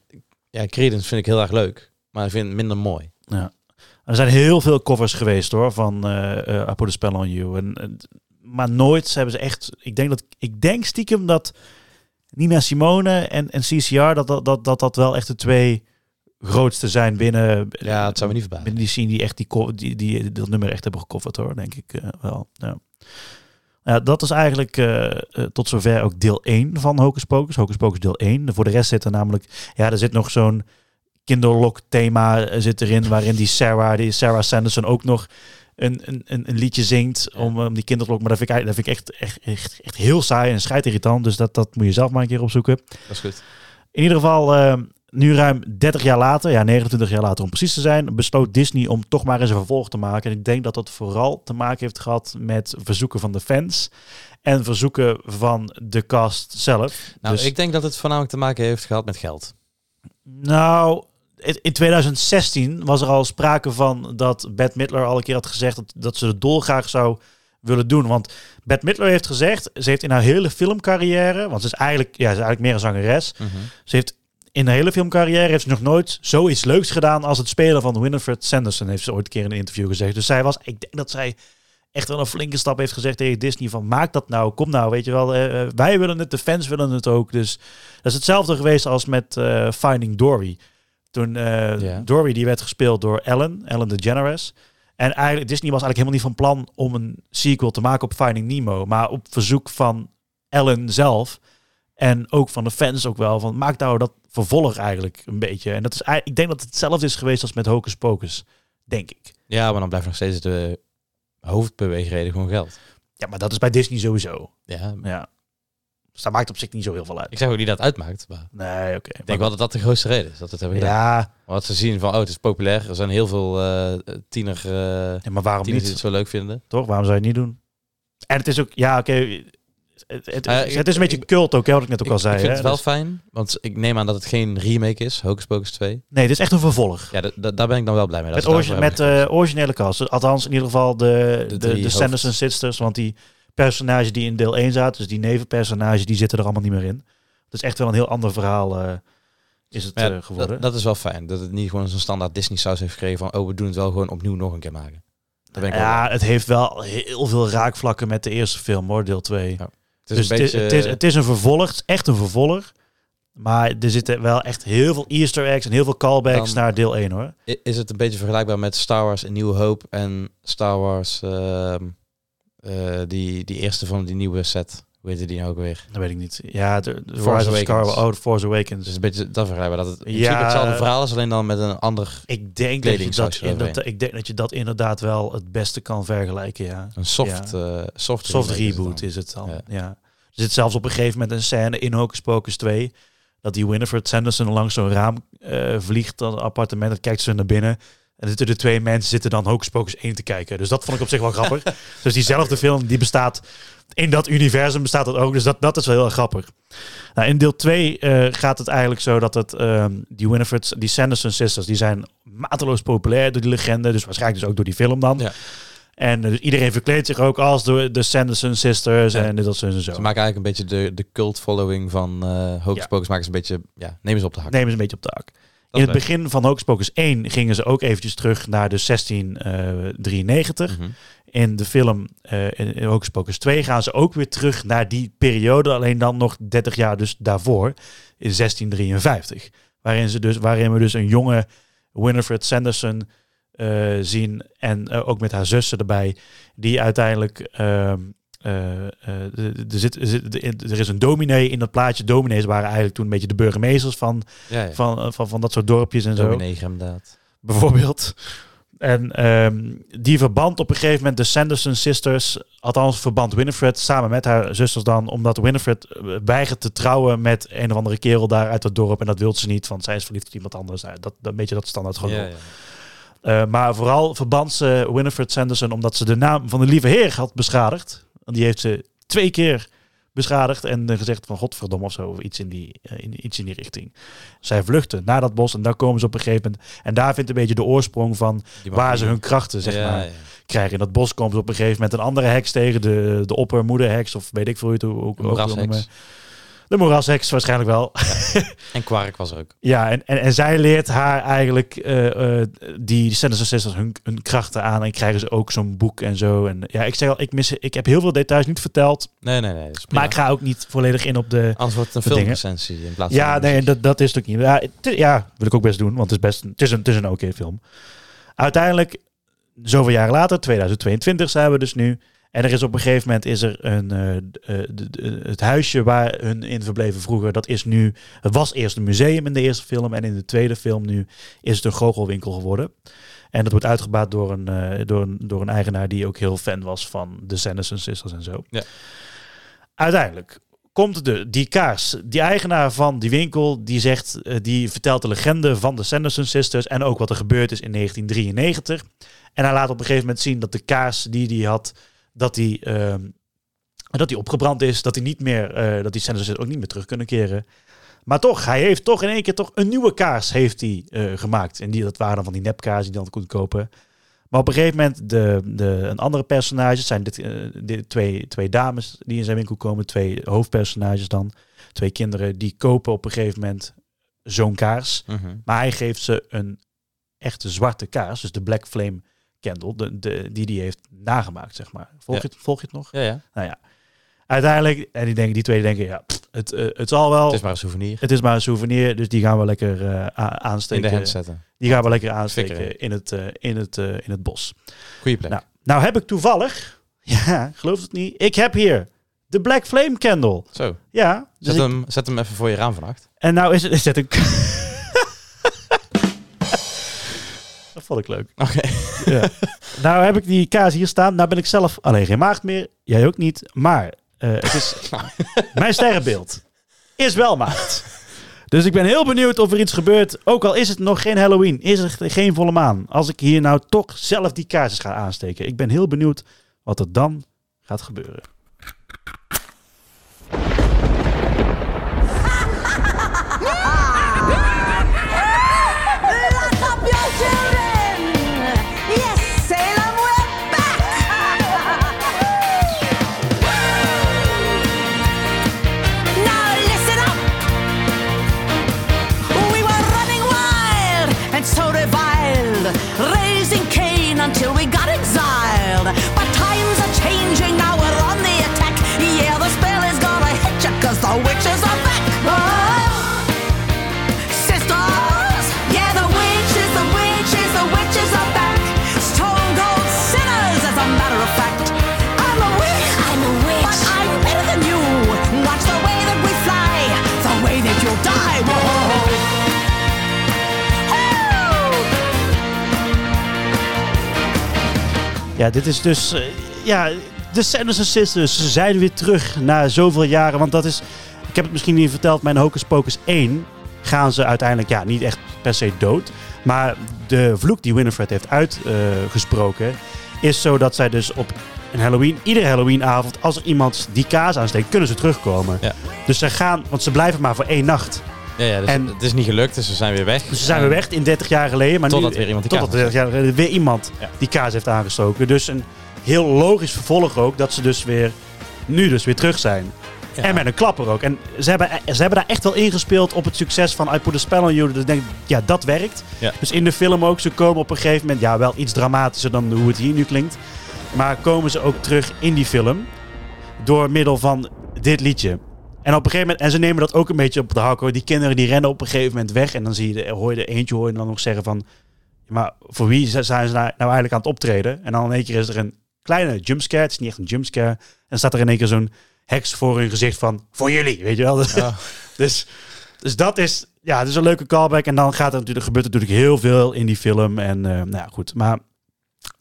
ja, Credence vind ik heel erg leuk, maar ik vind het minder mooi. Ja. Er zijn heel veel covers geweest hoor, van eh eh I Put a Spell on You. En, en- maar nooit hebben ze echt... Ik denk, dat, ik denk stiekem dat Nina Simone en, en CCR, dat dat, dat, dat dat wel echt de twee grootste zijn binnen, Ja, het zou me niet verbazen. binnen die scene die, echt die, die, die dat nummer echt hebben gecoverd hoor, denk ik eh, wel. Ja. Ja, dat is eigenlijk eh, eh, tot zover ook deel 1 van Hocus Pocus. Hocus Pocus deel 1. Voor de rest zit er namelijk... Ja, er zit nog zo'n kinderlok thema eh, zit erin, waarin die Sarah, die Sarah Sanderson ook nog een, een, een, liedje zingt om, om die kinderlok. Maar dat vind ik, dat vind ik echt, echt, echt, echt heel saai en scheidirritant. Dus dat, dat moet je zelf maar een keer opzoeken. Dat is goed. In ieder geval, eh, nu ruim 30 jaar later, ja 29 jaar later om precies te zijn, besloot Disney om toch maar eens een vervolg te maken. En ik denk dat dat vooral te maken heeft gehad met verzoeken van de fans en verzoeken van de cast zelf. Nou, Dus- ik denk dat het voornamelijk te maken heeft gehad met geld. Nou, in in 2016 was er al sprake van dat Bette Midler al een keer had gezegd dat, dat ze het dolgraag zou willen doen. Want Bette Midler heeft gezegd, ze heeft in haar hele filmcarrière, want ze is eigenlijk, ja, ze is eigenlijk meer een zangeres. Ze heeft in haar hele filmcarrière heeft ze nog nooit zoiets leuks gedaan als het spelen van Winifred Sanderson, heeft ze ooit een keer in een interview gezegd. Dus zij was, ik denk dat zij echt wel een flinke stap heeft gezegd tegen Disney van maak dat nou, kom nou, weet je wel, eh, eh, wij willen het, de fans willen het ook. Dus dat is hetzelfde geweest als met eh, Finding Dory. Toen eh, Ja. Dory die werd gespeeld door Ellen, Ellen DeGeneres. En eigenlijk Disney was eigenlijk helemaal niet van plan om een sequel te maken op Finding Nemo, maar op verzoek van Ellen zelf en ook van de fans ook wel van maak nou dat vervolg eigenlijk een beetje. En dat is eigenlijk, ik denk dat het hetzelfde is geweest als met Hocus Pocus, denk ik. Ja, maar dan blijft nog steeds de hoofdbeweegreden gewoon geld. Ja, maar dat is bij Disney sowieso. Ja, Ja. Dus dat maakt op zich niet zo heel veel uit. ik zeg ook niet dat het uitmaakt, maar Nee, oké. ik denk wel dat dat de grootste reden is. Dat het hebben. Ja, Wat ze zien van, oh, het is populair. Er zijn heel veel eh tiener, eh ja, maar waarom tieners die niet? het zo leuk vinden. Toch? Waarom zou je het niet doen? En het is ook, ja, oké. het, het, het is een beetje ik- cult ook, hè, wat ik net ook al zei. ik vind hè. het wel Dus- fijn, want ik neem aan dat het geen remake is, Hocus Pocus 2. nee, dit is echt een vervolg. Ja, daar ben ik dan wel blij mee. dat met origi- met eh, originele cast. Althans, in ieder geval de, De de, drie de, Sanderson Sisters. Want die personages die in deel 1 zaten, dus die nevenpersonages, die zitten er allemaal niet meer in. Het is echt wel een heel ander verhaal eh, is het Ja, eh, geworden. Dat, dat is wel fijn. Dat het niet gewoon zo'n standaard Disney saus heeft gekregen van, oh, we doen het wel gewoon opnieuw nog een keer maken. Daar ben ik ja, het heeft wel heel veel raakvlakken met de eerste film, hoor, deel 2. Ja. Het is dus een beetje... het, is, het, is, een vervolg, het is echt een vervolg. Maar er zitten wel echt heel veel easter eggs en heel veel callbacks Dan- naar deel 1 hoor. Is het een beetje vergelijkbaar met Star Wars Een Nieuwe Hoop en Star Wars, ehm, eh, die, die eerste van die nieuwe set. Hoe heette die nou ook weer? Dat weet ik niet. Ja, de, de Force Rise of Awakens. Skywalker. Oh, The Force Awakens. Dus een beetje dat vergelijkbaar. Dat het in Ja. principe hetzelfde verhaal is, alleen dan met een ander, ik, denk dat je dat, in, dat, ik denk dat je dat inderdaad wel het beste kan vergelijken, ja. een soft, eh soft, Soft remake is het reboot dan. is het dan, Ja. ja. Er zit zelfs op een gegeven moment een scène in Hocus Pocus 2... dat die Winifred Sanderson langs zo'n raam eh, vliegt, dan een appartement, dan kijkt ze naar binnen... En zitten de twee mensen zitten dan Hocus Pocus 1 te kijken. Dus dat vond ik op zich wel grappig. dus diezelfde film, die bestaat... In dat universum bestaat dat ook. Dus dat, dat is wel heel grappig. Nou, in deel 2 eh, gaat het eigenlijk zo dat het, ehm, die Winifred, die Sanderson sisters, die zijn mateloos populair door die legende. Dus waarschijnlijk dus ook door die film dan. Ja. En eh, dus iedereen verkleedt zich ook als de, de Sanderson sisters Ja. en dit, dat, zo en zo. Ze maken eigenlijk een beetje de, de cult following van eh Hocus Ja. Pocus. Maken ze een beetje, ja, neem eens op de hak. Nemen ze een beetje op de hak. In het begin van Hocus Pocus 1 gingen ze ook eventjes terug naar de 1693. Mhm. In de film eh, in, in Hocus Pocus 2 gaan ze ook weer terug naar die periode, alleen dan nog 30 jaar dus daarvoor, in 1653. Waarin, ze dus, waarin we dus een jonge Winifred Sanderson eh, zien en eh, ook met haar zussen erbij, die uiteindelijk... ehm, eh, eh, er zit- er zit- er is een dominee in dat plaatje. Dominees waren eigenlijk toen een beetje de burgemeesters van, Ja, ja. van, eh, van, van dat soort dorpjes en zo Dominee inderdaad. bijvoorbeeld. En ehm, die verband op een gegeven moment de Sanderson sisters, althans verband Winifred samen met haar zusters dan, omdat Winifred eh, weigert te trouwen met een of andere kerel daar uit het dorp en dat wil ze niet, want zij is verliefd op iemand anders. Nou, dat, dat een beetje dat standaard gewoon. Ja, ja. Eh, maar vooral verband ze Winifred Sanderson omdat ze de naam van de lieve heer had beschadigd. Die heeft ze twee keer beschadigd en eh, gezegd van godverdomme of zo, of iets in die, eh, in, iets in die richting. Zij vluchten naar dat bos en daar komen ze op een gegeven moment. En daar vindt een beetje de oorsprong van waar ze hun krachten zeg Ja, maar, ja. krijgen. In dat bos komen ze op een gegeven moment een andere heks tegen, de, de oppermoederheks of weet ik veel hoe je het ook, noemen. De moerasheks waarschijnlijk wel. En Quark was er ook. Ja, en, en, en zij leert haar eigenlijk eh, eh, die Sanderson Sisters hun, hun krachten aan en krijgen ze ook zo'n boek en zo. En ja, ik zeg al, ik, mis, ik heb heel veel details niet verteld, Nee, nee, nee. maar ik ga ook niet volledig in op de... Anders wordt het een filmrecensie in plaats Ja, van... nee, dat, dat is ook niet. Ja, het- ja, wil ik ook best doen, want het is best het is een, het is een oké film. Uiteindelijk, zoveel jaren later, 2022 zijn we dus nu. En er is op een gegeven moment is er een, eh, eh, het huisje waar hun in verbleven vroeger, dat is nu, het was eerst een museum in de eerste film en in de tweede film nu is het een goochelwinkel geworden. En dat wordt uitgebaat door een, eh, door, een, door een eigenaar die ook heel fan was van de Sanderson Sisters en zo. Ja. Uiteindelijk komt de, die kaars, die eigenaar van die winkel, die zegt, die vertelt de legende van de Sanderson Sisters en ook wat er gebeurd is in 1993. En hij laat op een gegeven moment zien dat de kaars die hij had, dat die, ehm, dat die opgebrand is, dat hij niet meer, eh, dat die Sisters ook niet meer terug kunnen keren. Maar toch, hij heeft toch in één keer toch een nieuwe kaars heeft hij, eh, gemaakt. En die, dat waren dan van die nepkaars die dan kon kopen. Maar op een gegeven moment, de, de, een andere personage, het zijn dit, eh, dit twee, twee dames die in zijn winkel komen, twee hoofdpersonages dan, twee kinderen, die kopen op een gegeven moment zo'n kaars. Mhm. Maar hij geeft ze een echte zwarte kaars, dus de Black Flame Candle, de, de, die die heeft nagemaakt, zeg maar. Volg, Ja. je, het, volg je het nog? Ja, ja. Nou ja, uiteindelijk, en die, denken, die twee denken, ja, pff, het, eh, het zal wel, Het is maar een souvenir. het is maar een souvenir, dus die gaan we lekker eh, a- In aansteken. de hand zetten. Die gaan we lekker aansteken Fikkeren. in het, eh, in, het, in het bos. Goeie plek. Nou, nou heb ik toevallig, ja, geloof het niet, ik heb hier de Black Flame Candle. Zo, Ja, dus zet, ik- hem, zet hem even voor je raam vannacht. en nou is het, is het vond ik leuk. Oké. Ja. nou heb ik die kaas hier staan. Nou ben ik zelf alleen geen maagd meer. Jij ook niet. Maar eh, het is mijn sterrenbeeld is wel maagd. Dus ik ben heel benieuwd of er iets gebeurt. Ook al is het nog geen Halloween. Is er geen volle maan. Als ik hier nou toch zelf die kaarsjes ga aansteken. Ik ben heel benieuwd wat er dan gaat gebeuren. Ja, dit is dus... eh, ja, de Sanderson Sisters. Ze zijn weer terug na zoveel jaren. Want dat is... Ik heb het misschien niet verteld. Mijn Hocus Pocus 1 gaan ze uiteindelijk... Ja, niet echt per se dood. Maar de vloek die Winifred heeft uitgesproken... is zo dat zij dus op een Halloween... Iedere Halloweenavond, als er iemand die kaas aansteekt... kunnen ze terugkomen. Ja. Dus ze gaan... Want ze blijven maar voor één nacht. Ja, ja dus En- het is niet gelukt, dus we zijn weer weg. Dus ze zijn En- weer weg in 30 jaar geleden. Maar Totdat nu, weer iemand die totdat kaas 30 jaar geleden weer iemand Ja. die kaas heeft aangestoken. Dus een heel logisch vervolg ook dat ze dus weer nu dus weer terug zijn. Ja. En met een klapper ook. En ze hebben, ze hebben daar echt wel ingespeeld op het succes van I Put a Spell on You. Dus ik denk, ja, dat werkt. Ja. Dus in de film ook, ze komen op een gegeven moment, ja, wel iets dramatischer dan hoe het hier nu klinkt. Maar komen ze ook terug in die film door middel van dit liedje. En op een gegeven moment, en ze nemen dat ook een beetje op de hak hoor. Die kinderen die rennen op een gegeven moment weg. En dan zie je, de, hoor je er eentje hoor je dan nog zeggen van... Maar voor wie zijn ze nou nou eigenlijk aan het optreden? En dan in één keer is er een kleine jumpscare. Het is niet echt een jumpscare. En staat er in één keer zo'n heks voor hun gezicht van... Voor jullie, weet je wel? Ja. dus, dus dat is... Ja, het is een leuke callback. En dan gaat er natuurlijk, gebeurt er natuurlijk heel veel in die film. En eh, nou ja, goed. Maar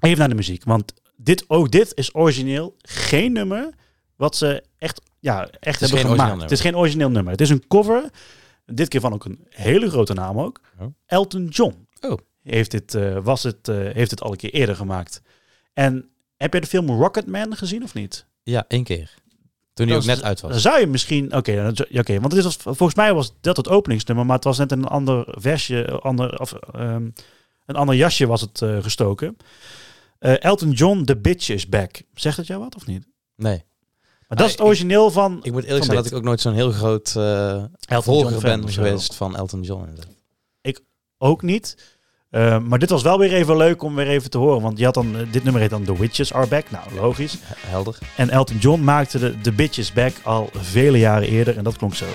even naar de muziek. Want dit, ook dit is origineel geen nummer wat ze echt, ja, echt is hebben gemaakt. Het is geen origineel nummer. Het is een cover. Dit keer van ook een hele grote naam ook. Oh. Elton John. Oh. Heeft dit, eh, was het, eh, heeft het al een keer eerder gemaakt. En heb je de film Rocketman gezien of niet? Ja, één keer. Toen hij ook is- net uit was. zou je misschien... Oké, oké, want dit was, volgens mij was dat het openingsnummer, maar het was net een ander versje, ander, of, ehm, een ander jasje was het eh, gestoken. Elton John, The Bitch is Back. Zegt het jou wat of niet? Nee. Maar dat is het ik- origineel van... Ik moet eerlijk zijn dat ik ook nooit zo'n heel groot eh volger ben geweest van Elton John. inderdaad. ook niet. Eh, maar dit was wel weer even leuk om weer even te horen. Want je had dan, eh, dit nummer heet dan The Witches Are Back. Nou, logisch. Helder. En Elton John maakte de The Bitches Back al vele jaren eerder. En dat klonk zo.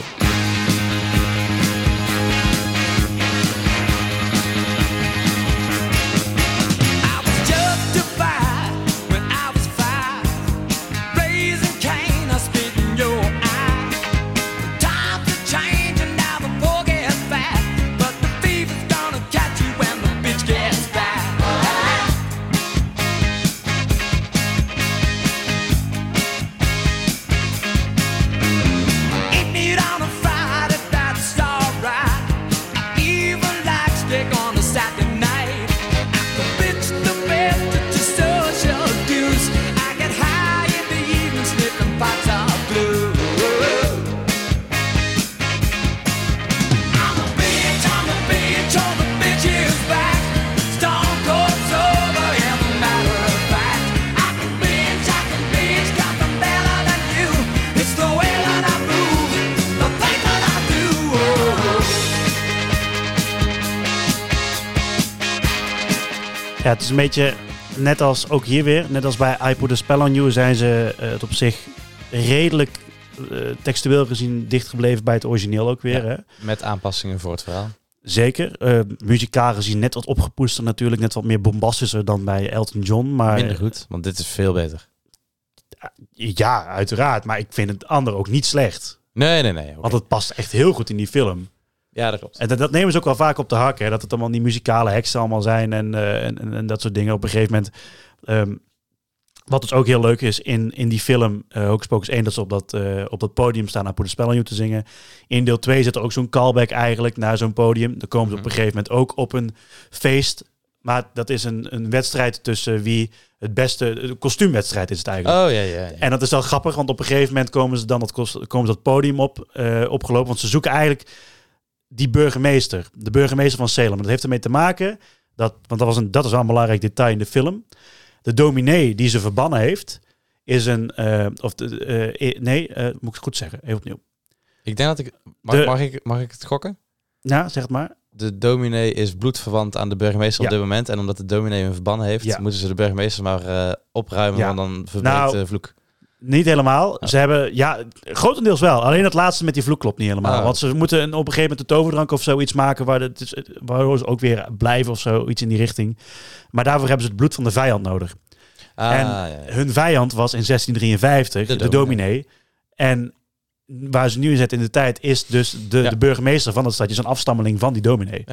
Is een beetje net als ook hier weer, net als bij I Put a Spell on You, zijn ze eh, het op zich redelijk eh, textueel gezien dichtgebleven bij het origineel ook weer. Ja. Hè? Met aanpassingen voor het verhaal. Zeker. Eh muzikaal gezien net wat opgepoester natuurlijk, net wat meer bombastischer dan bij Elton John. Maar Minder goed, want dit is veel beter. ja, uiteraard. Maar ik vind het andere ook niet slecht. Nee, nee, nee. Want het past echt heel goed in die film. Ja, dat klopt. En dat, dat nemen ze ook wel vaak op de hak. Hè? Dat het allemaal die muzikale heksen allemaal zijn en, eh, en, en, en dat soort dingen. Op een gegeven moment... ehm, wat dus ook heel leuk is in, in die film, uh, Hocus Pocus 1, dat ze op dat, eh, op dat podium staan, Put a Spell on You te zingen. In deel 2 zit er ook zo'n callback eigenlijk naar zo'n podium. Dan komen ze op een gegeven moment ook op een feest. Maar dat is een, een wedstrijd tussen wie het beste... Een kostuumwedstrijd is het eigenlijk. Oh, ja, ja. ja. En dat is wel grappig, want op een gegeven moment komen ze dan dat, komen ze dat podium op, eh, opgelopen. Want ze zoeken eigenlijk die burgemeester, de burgemeester van Salem. Dat heeft ermee te maken, dat, want dat, was een, dat is wel een belangrijk detail in de film. De dominee die ze verbannen heeft, is een... eh, of de, eh, eh, nee, moet ik het goed zeggen? Even opnieuw. Ik denk dat ik... Mag, De- mag, ik... mag ik het gokken? Ja, zeg het maar. De dominee is bloedverwant aan de burgemeester op dit moment. En omdat de dominee hem verbannen heeft, Ja. moeten ze de burgemeester maar opruimen, want dan verbreekt Nou, de vloek. Niet helemaal. Ze hebben, ja, grotendeels wel. Alleen het laatste met die vloek klopt niet helemaal. Oh. Want ze moeten een, op een gegeven moment een toverdrank of zoiets maken waar het is, waardoor ze ook weer blijven of zo, iets in die richting. Maar daarvoor hebben ze het bloed van de vijand nodig. Ah, en ja, ja. hun vijand was in 1653 de, De dominee. dominee. En waar ze nu in zitten in de tijd is dus de, Ja. de burgemeester van dat stadje, is een afstammeling van die dominee.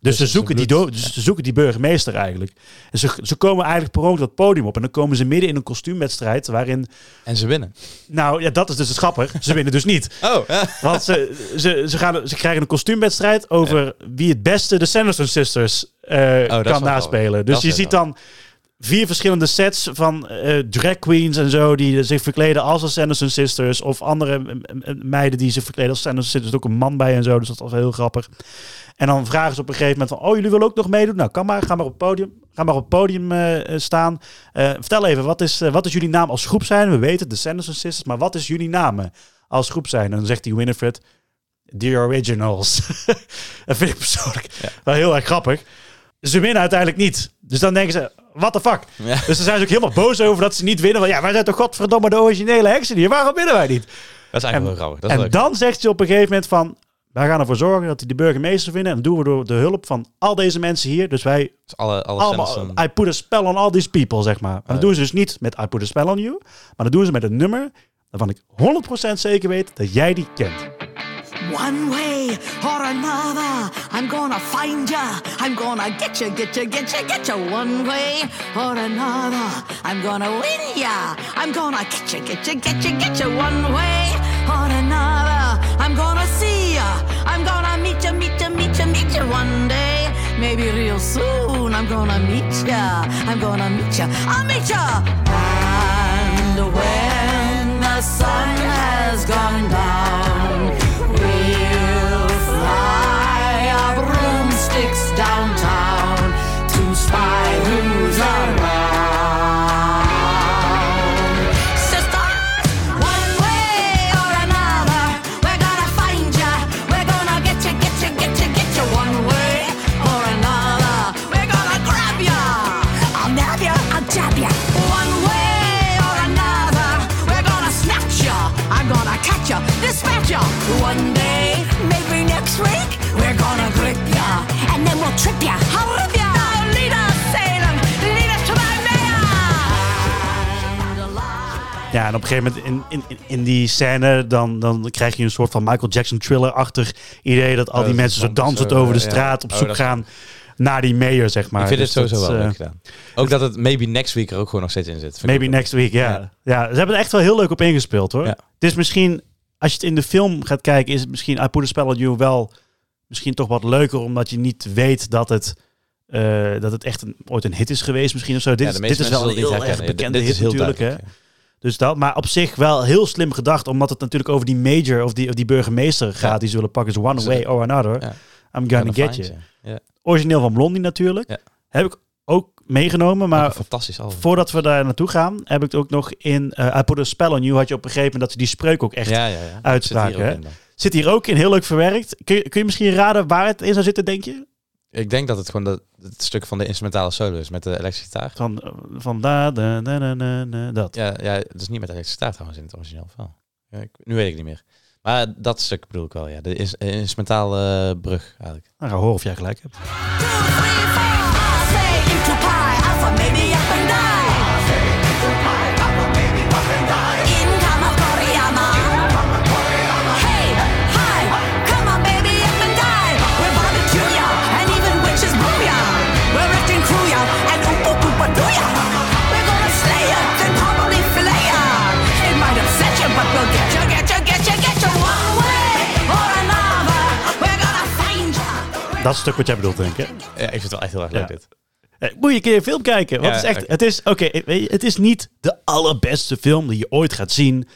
Dus, Dus ze, zoeken die do- dus ze zoeken die burgemeester eigenlijk. En ze, ze komen eigenlijk per ongeluk dat podium op. En dan komen ze midden in een kostuumwedstrijd waarin... En ze winnen. Nou ja, dat is dus het grappig. Ze winnen dus niet. Oh. Want ze, ze, ze, gaan, ze krijgen een kostuumwedstrijd over wie het beste de Sanderson Sisters Oh, is kan naspelen. Dus je ziet wel. dan vier verschillende sets van eh, drag queens en zo die zich verkleden als de Sanderson Sisters. Of andere meiden die zich verkleden als Sanderson Sisters. Er is ook een man bij en zo, dus dat was heel grappig. En dan vragen ze op een gegeven moment van, oh jullie willen ook nog meedoen? Nou, kan maar, ga maar op het podium, ga maar op het podium eh, eh, staan. Eh, vertel even, wat is, wat is jullie naam als groep zijn? We weten de Sanderson Sisters, maar wat is jullie naam als groep zijn? En dan zegt die Winifred, The Originals. dat vind ik persoonlijk wel heel erg grappig. Ze winnen uiteindelijk niet. Dus dan denken ze, what the fuck? Ja. Dus dan zijn ze ook helemaal boos over dat ze niet winnen. Want ja, wij zijn toch godverdomme de originele heksen hier. Waarom winnen wij niet? Dat is eigenlijk wel grappig. Dat is en leuk. dan zegt ze op een gegeven moment van... Wij gaan ervoor zorgen dat die de burgemeester vinden. En dat doen we door de hulp van al deze mensen hier. Dus wij Dus alle, alle allemaal... I put a spell on all these people, zeg maar. Maar dat Ja. doen ze dus niet met I put a spell on you. Maar dat doen ze met een nummer waarvan ik 100% zeker weet dat jij die kent. One way or another, I'm gonna find ya. I'm gonna get ya, get ya, get ya, get ya. One way or another, I'm gonna win ya. I'm gonna get ya, get ya, get ya, get ya. One way or another, I'm gonna see ya. I'm gonna meet ya, meet ya, meet ya, meet ya one day. Maybe real soon, I'm gonna meet ya. I'm gonna meet ya. I'll meet ya. And when the sun has gone down, Salem. Ja, en op een gegeven moment in, in, in- die scène, dan, dan krijg je een soort van Michael Jackson thriller-achtig idee dat al die dat mensen zo dansend over de ja. straat op Oh, zoek gaan naar die mayor, zeg maar. ik vind Dus het sowieso dat, wel eh, leuk gedaan. Ook dat het Maybe Next Week er ook gewoon nog steeds in zit. Maybe next week, ja. Ja. ja. ze hebben er echt wel heel leuk op ingespeeld, hoor. Ja. Het is misschien, als je het in de film gaat kijken, is het misschien I Put a Spell on You wel misschien toch wat leuker, omdat je niet weet dat het, eh, dat het echt een, ooit een hit is geweest misschien of zo. Dit, Ja, is, dit is wel een heel erg bekende is hit heel natuurlijk, hè. Dus dat, maar op zich wel heel slim gedacht, omdat het natuurlijk over die major of die, of die burgemeester gaat, die zullen pakken. Dus one way or another, Ja. I'm gonna get you. Ja. Origineel van Blondie natuurlijk. Ja. Heb ik ook meegenomen, Maar fantastisch album. voordat we daar naartoe gaan, heb ik het ook nog in eh I Put a Spell on You, had je op een gegeven moment dat ze die spreuk ook echt ja, ja, ja. uitspraken, Zit hier ook in heel leuk verwerkt. Kun je, kun je misschien raden waar het in zou zitten, denk je? Ik denk dat het gewoon dat, het stuk van de instrumentale solo is met de elektrische gitaar. Van, van da, da, da, da, da, da, dat. Ja, ja, het is niet met elektrische gitaar trouwens in het origineel verhaal. Ja, ik, nu weet ik niet meer. Maar dat stuk bedoel ik wel, ja. De is, instrumentale brug eigenlijk. Nou, ga horen of jij gelijk hebt. Dat stuk wat jij bedoelt, denk ik. Ja, ik vind het wel echt heel erg leuk dit. Moet je een keer een film kijken. Want Ja, het is echt, het is, oké, het is niet de allerbeste film die je ooit gaat zien.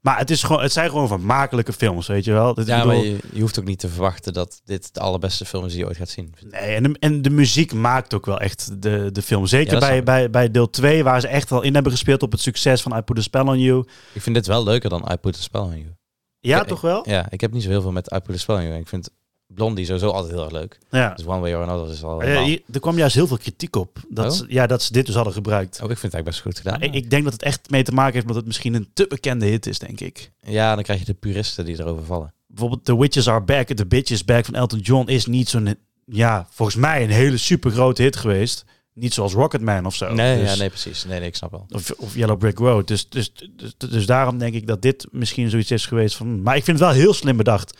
Maar het, is gewoon, het zijn gewoon vermakelijke films, weet je wel. Ik Ja, bedoel- maar je, je hoeft ook niet te verwachten dat dit de allerbeste film is die je ooit gaat zien. Nee, en de, en de muziek maakt ook wel echt de, de film. Zeker Ja, dat bij, bij, bij deel 2, waar ze echt wel in hebben gespeeld op het succes van I Put a Spell on You. Ik vind dit wel leuker dan I Put a Spell on You. Ja, Ik- toch wel? Ja, ik heb niet zo heel veel met I Put a Spell on You. Ik vind Blondie sowieso altijd heel erg leuk. Ja. Dus One Way or Another is al... Eh, hier- er kwam juist heel veel kritiek op. Dat, Oh? ze, ja, dat ze dit dus hadden gebruikt. Oh, ik vind het eigenlijk best goed gedaan. Ik, ik denk dat het echt mee te maken heeft met dat het misschien een te bekende hit is, denk ik. Ja, dan krijg je de puristen die erover vallen. Bijvoorbeeld The Witches Are Back, The Bitches Back van Elton John is niet zo'n, ja, volgens mij een hele super grote hit geweest. Niet zoals Rocketman of zo. Nee, Dus- ja, nee, precies. Nee, nee, ik snap wel. Of, of Yellow Brick Road. Dus, dus, dus, dus daarom denk ik dat dit misschien zoiets is geweest van... Maar ik vind het wel heel slim bedacht.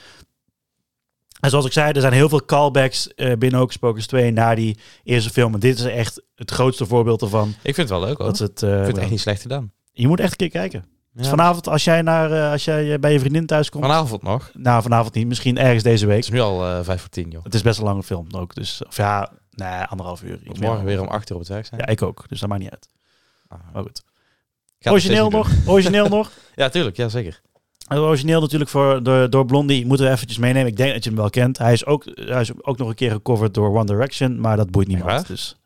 En zoals ik zei, er zijn heel veel callbacks eh, binnen Hocus Pocus 2 naar die eerste film. En dit is echt het grootste voorbeeld ervan. Ik vind het wel leuk hoor. Dat het, eh, ik vind het echt niet slecht gedaan. Je moet echt een keer kijken. Dus vanavond, als jij, naar, eh, als jij bij je vriendin thuis komt... Vanavond nog. Nou, vanavond niet. Misschien ergens deze week. Het is nu al vijf voor tien, joh. Het is best een lange film ook. Dus, of ja, nee, anderhalf uur. Morgen weer om acht uur op het werk zijn. Ja, ik ook. Dus dat maakt niet uit. Ah, Maar goed. Origineel nog? Origineel nog? Ja, tuurlijk. Ja, zeker. Origineel natuurlijk voor, door, door Blondie moeten we eventjes meenemen. Ik denk dat je hem wel kent. Hij is ook, hij is ook nog een keer gecoverd door One Direction, maar dat boeit niemand. Dus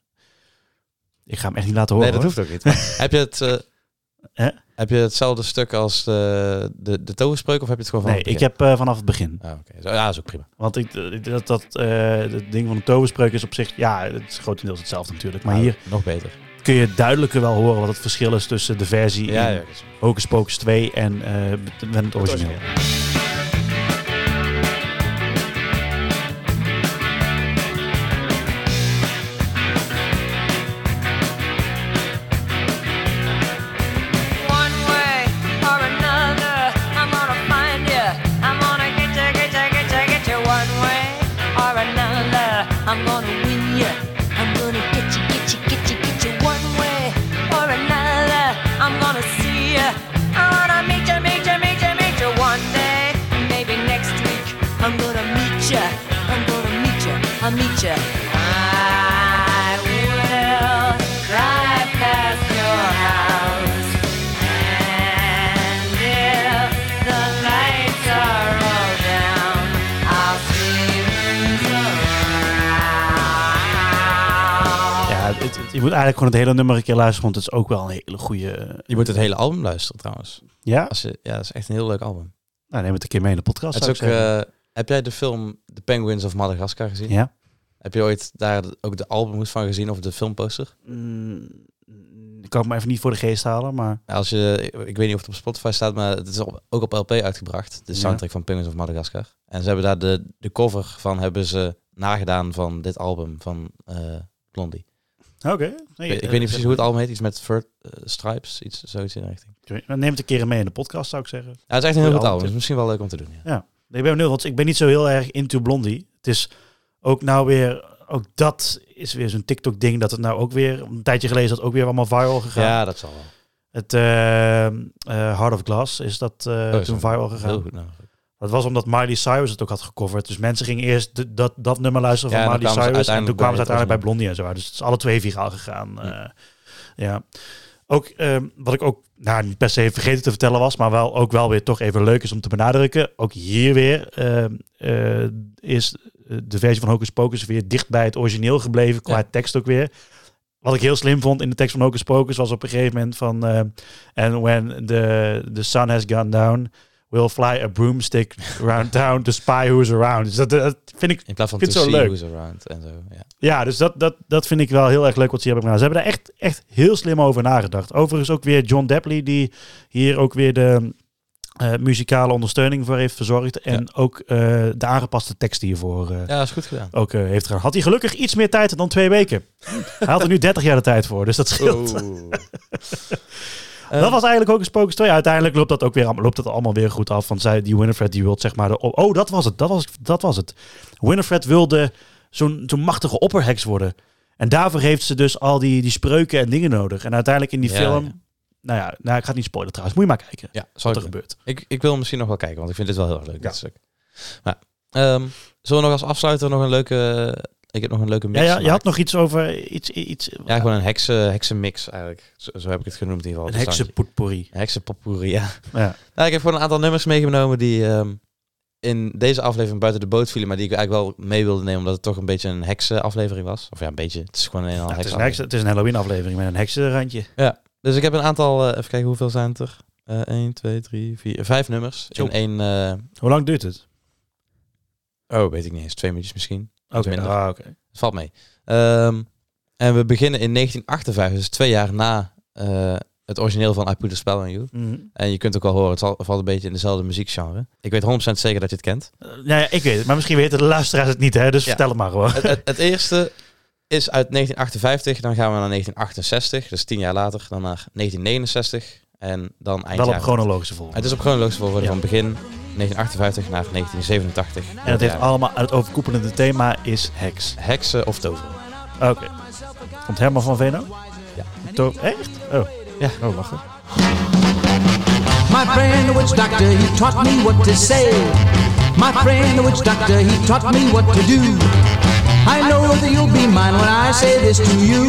ik ga hem echt niet laten horen. nee, dat hoeft ook niet. Heb, je het, eh, heb je hetzelfde stuk als de, de, de toverspreuk of heb je het gewoon van Nee, ik heb eh, vanaf het begin. Ah. Zo- Ja, dat is ook prima. Want ik, eh, dat, dat eh, het ding van de toverspreuk is op zich, ja, het is grotendeels hetzelfde natuurlijk. Maar Nou, hier Nog beter. Kun je duidelijker wel horen wat het verschil is tussen de versie Ja, in Hocus Pocus 2 en met het origineel. Moet eigenlijk gewoon het hele nummer een keer luisteren, want het is ook wel een hele goede... Je moet het hele album luisteren trouwens. Ja? Als je, ja, dat is echt een heel leuk album. Nou, neem het een keer mee in de podcast, Het is ook, eh, heb jij de film The Penguins of Madagascar gezien? Ja? Heb je ooit daar ook de album van gezien of de filmposter? Mm, ik kan het me even niet voor de geest halen, maar... Ja, Als je, ik, weet niet of het op Spotify staat, maar het is op- ook op LP uitgebracht. De Ja. soundtrack van Penguins of Madagascar. En ze hebben daar de, de cover van hebben ze nagedaan van dit album van eh, Blondie. Oké. ik, weet- ik weet niet precies hoe het album heet. Iets met Vert, eh, Stripes, iets, zoiets in de richting. Dan neem het een keer mee in de podcast, zou ik zeggen. Ja, het is echt een heel goed album. Het is misschien wel leuk om te doen. Ja. Ja. Ik ben benieuwd, want ik ben niet zo heel erg into Blondie. Het is ook nou weer... Ook dat is weer zo'n TikTok-ding dat het nou ook weer... Een tijdje geleden is dat ook weer allemaal viral gegaan. ja, dat zal wel. Het eh, eh, Heart of Glass is dat eh, Oh, toen viral gegaan. Heel goed. Nou. Dat was omdat Miley Cyrus het ook had gecoverd. Dus mensen gingen eerst de- dat, dat nummer luisteren Ja, van Miley Cyrus. En toen kwamen ze uiteindelijk bij Blondie en zo. Dus het is alle twee viraal gegaan. eh, ja. Ook ehm, wat ik ook nou, niet per se vergeten te vertellen was, maar wel ook wel weer toch even leuk is om te benadrukken. Ook hier weer ehm, eh, is de versie van Hocus Pocus weer dicht bij het origineel gebleven qua Ja. tekst ook weer. Wat ik heel slim vond in de tekst van Hocus Pocus was op een gegeven moment van... eh, And when the, the sun has gone down, We'll fly a broomstick around town to spy who's around. Dus dat, dat vind ik... In plaats van vind to zo see leuk. who's around en zo. Ja. Ja, dus dat, dat, dat vind ik wel heel erg leuk wat ze hebben gedaan. Ze hebben er echt, echt heel slim over nagedacht. Overigens ook weer John Dapley, die hier ook weer de eh, muzikale ondersteuning voor heeft verzorgd. En ook eh, de aangepaste tekst hiervoor eh, ja, is goed gedaan. ook heeft gedaan. Had hij gelukkig iets meer tijd dan twee weken. hij had er nu 30 jaar de tijd voor, dus dat scheelt. dat was eigenlijk ook een Spoken Story. Uiteindelijk loopt dat ook weer allemaal- loopt dat allemaal weer goed af. Want zij, die Winifred die wil zeg maar... De, oh, dat was het. Dat was, dat was het. Winifred wilde zo'n zo'n machtige opperheks worden. En daarvoor heeft ze dus al die, die spreuken en dingen nodig. En uiteindelijk in die Ja, film... ja. Nou ja, nou, ik ga het niet spoilen trouwens. Moet je maar kijken Ja, wat er gebeurt. ik, ik wil misschien nog wel kijken, want ik vind dit wel heel erg leuk, Ja. dit stuk. Maar, ehm, zullen we nog als afsluiter nog een leuke... Ik heb nog een leuke mix Ja, ja, je had nog iets over... Iets, iets, Ja, gewoon een heksen, heksenmix eigenlijk. Zo, zo heb ik het genoemd in ieder een geval. Het heksenpotpourri. Een heksenpotpourri, ja. Ja. Nou, ik heb gewoon een aantal nummers meegenomen die ehm, in deze aflevering buiten de boot vielen, maar die ik eigenlijk wel mee wilde nemen, omdat het toch een beetje een heksenaflevering was. Of ja, een beetje. Het is gewoon een hele Ja, het, is een heksenaflevering. heksen, het is een Halloween aflevering met een heksenrandje. Dus ik heb een aantal, eh, even kijken hoeveel zijn het er? Eh 1, 2, 3, 4, 5 nummers. Zo. In één, eh, Hoe lang duurt het? oh weet ik niet eens, twee minuutjes misschien. Oké, minder. ah, oké. Het valt mee. Ehm, en we beginnen in 1958, dus twee jaar na eh, het origineel van I Put a Spell on You. Mhm. En je kunt ook wel horen, het valt een beetje in dezelfde muziekgenre. Ik weet 100% zeker dat je het kent. Nou ja, ik weet het, maar misschien weten de luisteraars het niet, hè? Dus Ja. vertel het maar gewoon. het, het, het eerste is uit 1958, dan gaan we naar 1968, dus tien jaar later. Dan naar 1969 en dan eind Wel op chronologische volgorde. Het is op chronologische volgorde Ja. van begin 1958 naar 1987. En het heeft allemaal, het overkoepelende thema is heks. Heksen of toveren. Oké. Komt Herman van Veno? Ja. To echt? Oh. Ja. Oh, wacht. My friend, the witch doctor, he taught me what to say. My friend, the witch doctor, he taught me what to do. I know that you'll be mine when I say this to you.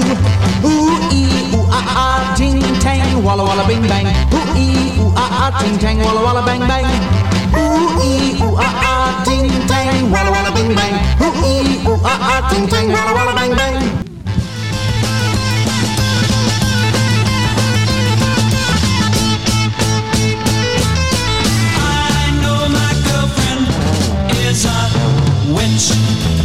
Ooh, ee, ooh, ah, ah, ting, tang, walla, walla, bing, bang. Ooh, ee, ooh, ah, ah, ting, tang, walla, walla, bang, bang. Ooh, ee, ooh, ah, ah, ting, tang, walla, walla, bing, bang. Ooh, ee, ooh, ah, ah, ting, tang, walla, walla, bang, bang. I know my girlfriend is a witch.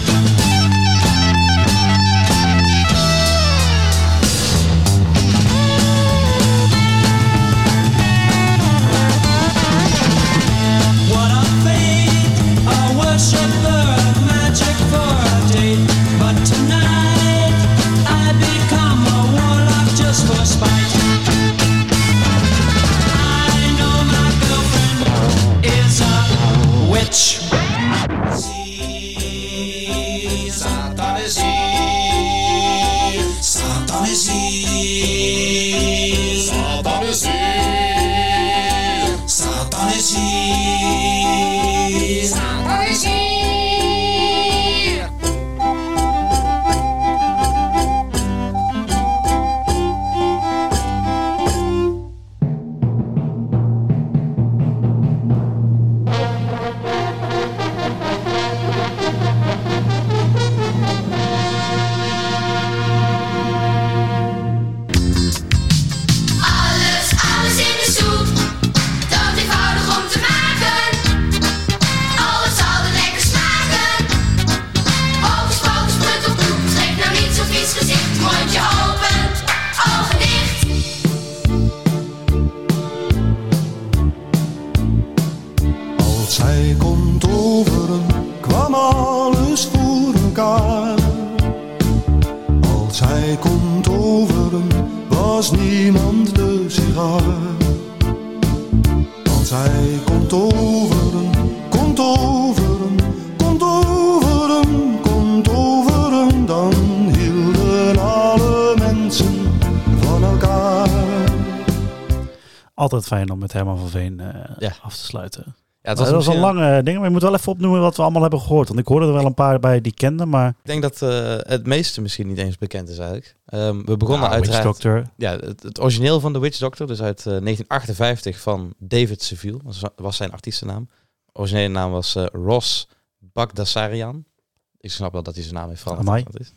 Fijn om met Herman van Veen eh, Ja. af te sluiten. Ja, het dat was, was een lange ding, maar je moet wel even opnoemen wat we allemaal hebben gehoord. Want ik hoorde er wel een paar bij die kenden, maar... Ik denk dat eh, het meeste misschien niet eens bekend is eigenlijk. Ehm, we begonnen Nou, Witch uiteraard... Doctor. Ja, het, het origineel van The Witch Doctor, dus uit eh, 1958 van David Seville, dat was- was zijn artiestennaam. Originele naam was eh, Ross Bagdasarian. Ik snap wel dat hij zijn naam heeft veranderd. Dat is.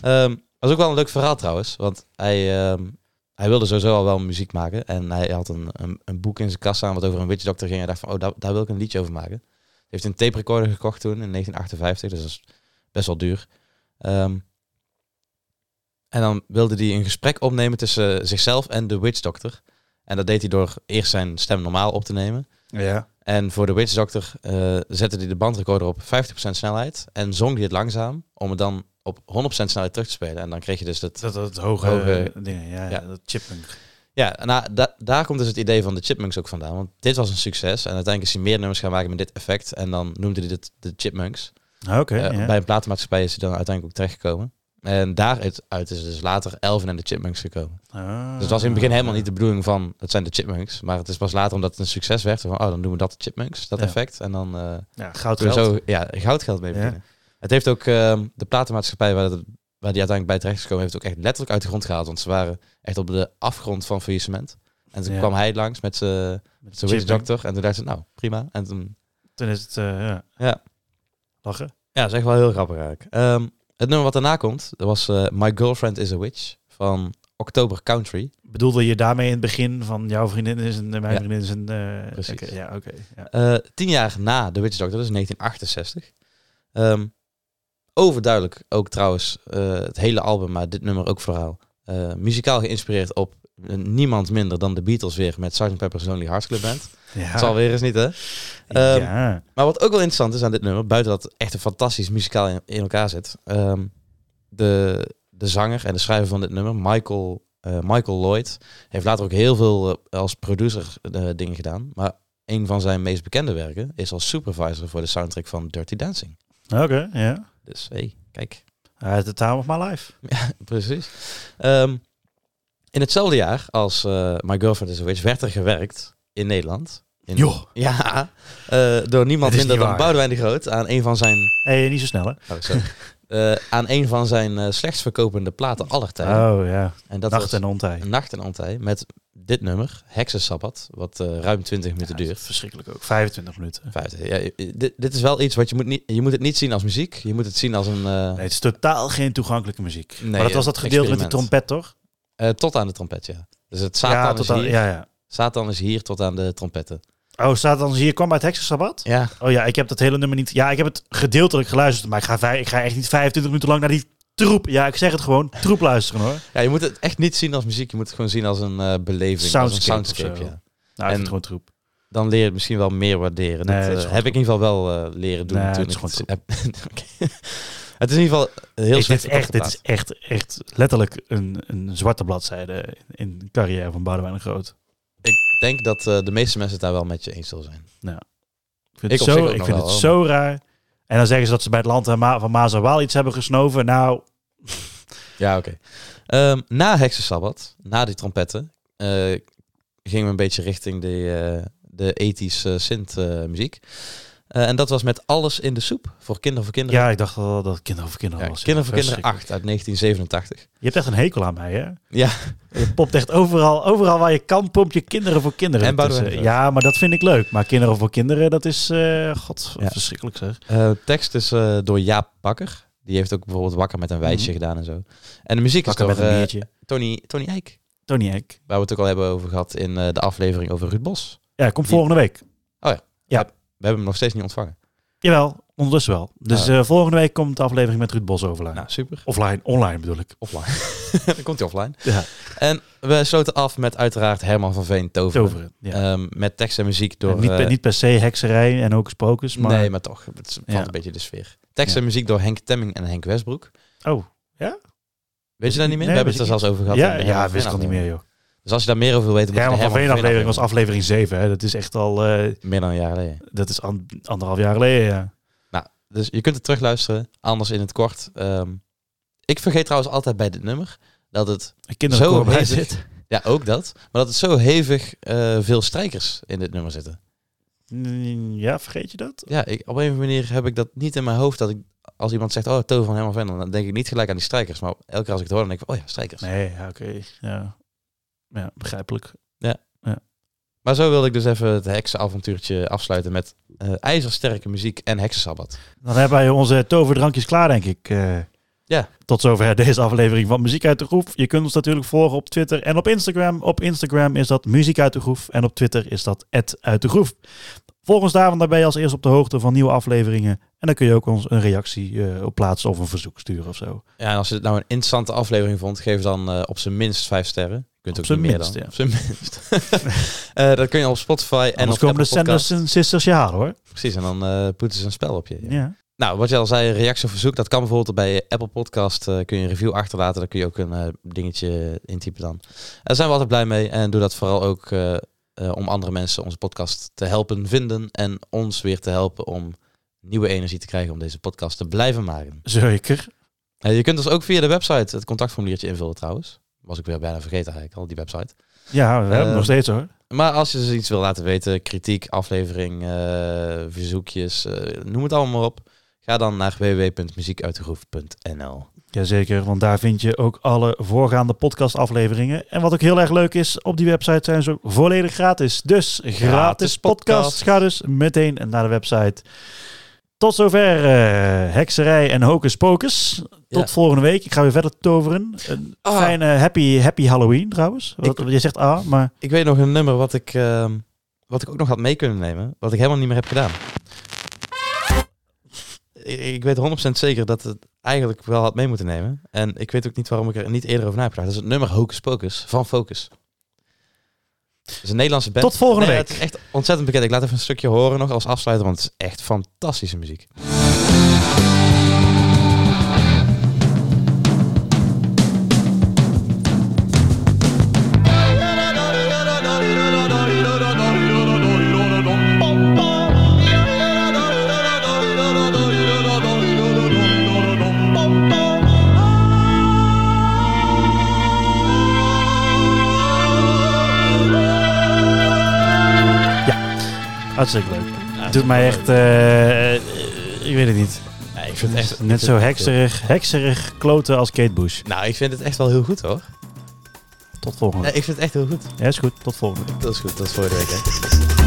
Ehm, was ook wel een leuk verhaal trouwens, want hij, ehm, hij wilde sowieso al wel muziek maken. En hij had een, een, een boek in zijn kast staan wat over een witch doctor ging. En hij dacht van, oh, daar, daar wil ik een liedje over maken. Hij heeft een tape recorder gekocht toen in 1958. Dus dat is best wel duur. Ehm, en dan wilde hij een gesprek opnemen tussen zichzelf en de witch doctor. En dat deed hij door eerst zijn stem normaal op te nemen. Ja. En voor de Witch Doctor eh, zette hij de bandrecorder op 50% snelheid. En zong hij het langzaam om het dan op 100% snelheid terug te spelen. En dan kreeg je dus dat... Dat, dat hoge, Hoge- dingen, ja, dat chipmunk. Ja, nou, da- daar komt dus het idee van de Chipmunks ook vandaan. Want dit was een succes. En uiteindelijk is hij meer nummers gaan maken met dit effect. En dan noemde hij dit de Chipmunks. Ah, Oké, Eh. Bij een platenmaatschappij is hij dan uiteindelijk ook terechtgekomen. En daaruit uit is dus later Elvin en de Chipmunks gekomen. Ah. Dus het was in het begin helemaal niet de bedoeling van het zijn de Chipmunks. Maar het is pas later omdat het een succes werd. Van, oh, dan doen we dat de Chipmunks, dat Ja. effect. En dan eh Ja, goud geld. zo ja, goudgeld mee Ja. Het heeft ook ehm, de platenmaatschappij waar, het, waar die uiteindelijk bij terecht is gekomen, heeft het ook echt letterlijk uit de grond gehaald. Want ze waren echt op de afgrond van faillissement. En toen Ja. kwam hij langs met zijn de doctor. En toen dacht ze, nou, prima. En toen, Toen is het, eh, ja. ja, Lachen. ja, dat is echt wel heel grappig eigenlijk. Ehm, het nummer wat daarna komt, dat was eh, My Girlfriend is a Witch van October Country. Bedoelde je daarmee in het begin van jouw vriendin is een, mijn Ja. vriendin is een... eh, Precies. ja, oké. ja. Eh, tien jaar na The Witch Doctor, dus 1968. Ehm, overduidelijk ook trouwens eh, het hele album, maar dit nummer ook vooral. eh, muzikaal geïnspireerd op eh, niemand minder dan de Beatles weer met Sgt. Pepper's Lonely Hearts Club Band. Ja. Dat zal weer eens niet, hè? Ehm, ja. Maar wat ook wel interessant is aan dit nummer, buiten dat het echt een fantastisch muzikaal in, in elkaar zit. ehm, de, de zanger en de schrijver van dit nummer, Michael, Michael Lloyd, heeft later ook heel veel als producer dingen gedaan. Maar een van zijn meest bekende werken is als supervisor voor de soundtrack van Dirty Dancing. Oké, ja. Dus hey, kijk. Uh, the time of my life. Ja, precies. Ehm, in hetzelfde jaar als eh, My Girlfriend is a Witch werd er gewerkt in Nederland. In, Joh. Ja, eh, door niemand minder dan waar. Boudewijn de Groot aan een van zijn hey, niet zo snel, hè? Oh. Eh, aan een van zijn slechtst verkopende platen aller tijden. Oh, ja. En dat Nacht was en ontij. Nacht en Ontij met dit nummer, Heksensabbat, wat eh, ruim 20 minuten Ja, duurt. Verschrikkelijk ook. 25 minuten. Vijftig. Ja, dit, dit is wel iets wat je moet niet. Je moet het niet zien als muziek. Je moet het zien als een. eh, Nee, het is totaal geen toegankelijke muziek. Nee, maar dat was dat gedeelte met die experiment. trompet, toch? eh, tot aan de trompet, ja. Dus het Satan, ja, is tot aan- hier, ja, ja. Satan is hier tot aan de trompetten. Oh, staat dan hier kwam uit Heksensabbat? Ja, Oh ja, ik heb dat hele nummer niet. Ja, ik heb het gedeeltelijk geluisterd, maar ik ga, ik ga echt niet 25 minuten lang naar die troep. Ja, ik zeg het gewoon, troep luisteren hoor. ja, je moet het echt niet zien als muziek. Je moet het gewoon zien als een eh, beleving. Soundscape als een soundscape, ja. Nou, En- het gewoon troep. Dan leer je het misschien wel meer waarderen. Nee, dat dat eh, heb ik in ieder geval wel eh, leren doen Nee, toen het is ik gewoon. Oké. het is in ieder geval heel Ik, dit, is echt, dit is echt, echt letterlijk een, een zwarte bladzijde in, de carrière van Boudewijn de Groot. Ik denk dat de meeste mensen het daar wel met je eens zullen zijn. Ik vind Ik het, zo, ik vind wel, het zo raar. En dan zeggen ze dat ze bij het land van Maas en Waal iets hebben gesnoven. Nou, Ja, oké. Ehm, na Heksensabbat, na die trompetten, eh, gingen we een beetje richting de, eh, de ethische synth-muziek. Eh, en dat was met Alles in de Soep voor Kinderen voor Kinderen. ja, ik dacht wel dat kinderen voor kinderen Ja, was. Kinderen voor Kinderen Verschrikkelijk. 8 uit 1987. Je hebt echt een hekel aan mij, hè? Ja, Je popt echt overal, overal waar je kan, pomp je kinderen voor kinderen. En Boudewijn Groot. Ja, maar dat vind ik leuk. Maar kinderen voor kinderen, dat is, eh god, Ja. verschrikkelijk zeg. eh, tekst is eh, door Jaap Bakker. Die heeft ook bijvoorbeeld Wakker met een wijsje Mhm. gedaan en zo. En de muziek Wakker is met door een eh, biertje. Tony, Tony Eijk. Tony Eck. Waar we het ook al hebben over gehad in eh, de aflevering over Ruud Bos. Ja, komt Die- volgende week. We hebben hem nog steeds niet ontvangen. Jawel, ondertussen wel. Dus Ah. eh, volgende week komt de aflevering met Ruud Bos overline. Nou, super. Offline, online bedoel ik. Offline. Dan komt hij offline. Ja, En we sloten af met uiteraard Herman van Veen Toveren. toveren. Ja. Ehm, met tekst en muziek door... En niet, per, eh, niet per se hekserij en ook spokers, maar... Nee, maar toch. Het valt Ja. een beetje de sfeer. Tekst Ja. en muziek door Henk Temming en Henk Westbroek. Oh, Weet je dat niet meer? Nee, we hebben het er zelfs over gehad. ja, ja, wist ik al niet meer, joh. Dus als je daar meer over wil weten... De moet je Herman de van Veen aflevering was aflevering 7, hè. Dat is echt al... eh, Meer dan een jaar geleden. dat is an- anderhalf jaar geleden, ja. Nou, dus je kunt het terugluisteren. Anders in het kort. Ehm, ik vergeet trouwens altijd bij dit nummer... dat het... Zo bij hevig. zit. Ja, ook dat. Maar dat het zo hevig eh, veel strijkers in dit nummer zitten. Mm, Ja, vergeet je dat? Ja, ik, op een of andere manier heb ik dat niet in mijn hoofd... dat ik als iemand zegt... oh, Toon van Herman Veen... dan denk ik niet gelijk aan die strijkers. Maar elke keer als ik het hoor... dan denk ik... oh ja, strijkers. Nee, ja, oké. Ja. Ja, begrijpelijk. Maar zo wilde ik dus even het heksenavontuurtje afsluiten met eh, ijzersterke muziek en heksensabbat. Dan hebben wij onze toverdrankjes klaar, denk ik. eh. Ja. Tot zover deze aflevering van Muziek uit de Groef. Je kunt ons natuurlijk volgen op Twitter en op Instagram. Op Instagram is dat Muziek uit de Groef en op Twitter is dat uit de Groef. Volg ons daar, want daar ben je als eerst op de hoogte van nieuwe afleveringen. En dan kun je ook ons een reactie eh, op plaatsen of een verzoek sturen of zo. Ja, en als je het nou een interessante aflevering vond, geef dan eh, op zijn minst vijf sterren. Je kunt ook meer dan. ja. Op zijn minst. Eh, dat kun je op Spotify en Anders op komen de Apple. Sanders en Sisters je halen hoor. Precies, en dan poeten ze een spel op je. ja. Ja. Nou, wat je al zei, reactie of verzoek, dat kan bijvoorbeeld bij Apple Podcast. eh, kun je een review achterlaten, daar kun je ook een eh, dingetje intypen dan. Daar zijn we altijd blij mee en doe dat vooral ook eh, om andere mensen onze podcast te helpen vinden en ons weer te helpen om nieuwe energie te krijgen om deze podcast te blijven maken. Zeker. Je kunt dus ook via de website het contactformuliertje invullen trouwens. Was ik weer bijna vergeten eigenlijk al, die website. Ja, we hebben nog steeds hoor. Maar als je dus iets wil laten weten, kritiek, aflevering, verzoekjes, noem het allemaal maar op. Ga dan naar www.muziekuitdegroef.nl. Jazeker, want daar vind je ook alle voorgaande podcastafleveringen. En wat ook heel erg leuk is, op die website zijn ze ook volledig gratis. Dus gratis, podcast. podcast. Ga dus meteen naar de website. Tot zover eh, hekserij en hocus pocus. Tot Ja. volgende week. Ik ga weer verder toveren. Een Ah. fijne happy, happy Halloween trouwens. Wat, je zegt ah, maar Ik weet nog een nummer wat ik, ehm, wat ik ook nog had mee kunnen nemen, wat ik helemaal niet meer heb gedaan. Ik, weet 100% zeker dat het eigenlijk wel had mee moeten nemen. En ik weet ook niet waarom ik er niet eerder over na heb gedacht. Dat is het nummer Hocus Pocus van Focus. Het is een Nederlandse band. Tot volgende Nee, week. Het is echt ontzettend bekend. Ik laat even een stukje horen nog als afsluiter, want het is echt fantastische muziek. Hartstikke leuk. Het doet mij echt, eh, ik weet het niet. Nee, ik vind het echt Net zo hekserig, hekserig kloten als Kate Bush. Nou, ik vind het echt wel heel goed hoor. Tot volgende week. ik vind het echt heel goed. Ja, is goed. Tot volgende week. Dat is goed, dat is voor de week hè.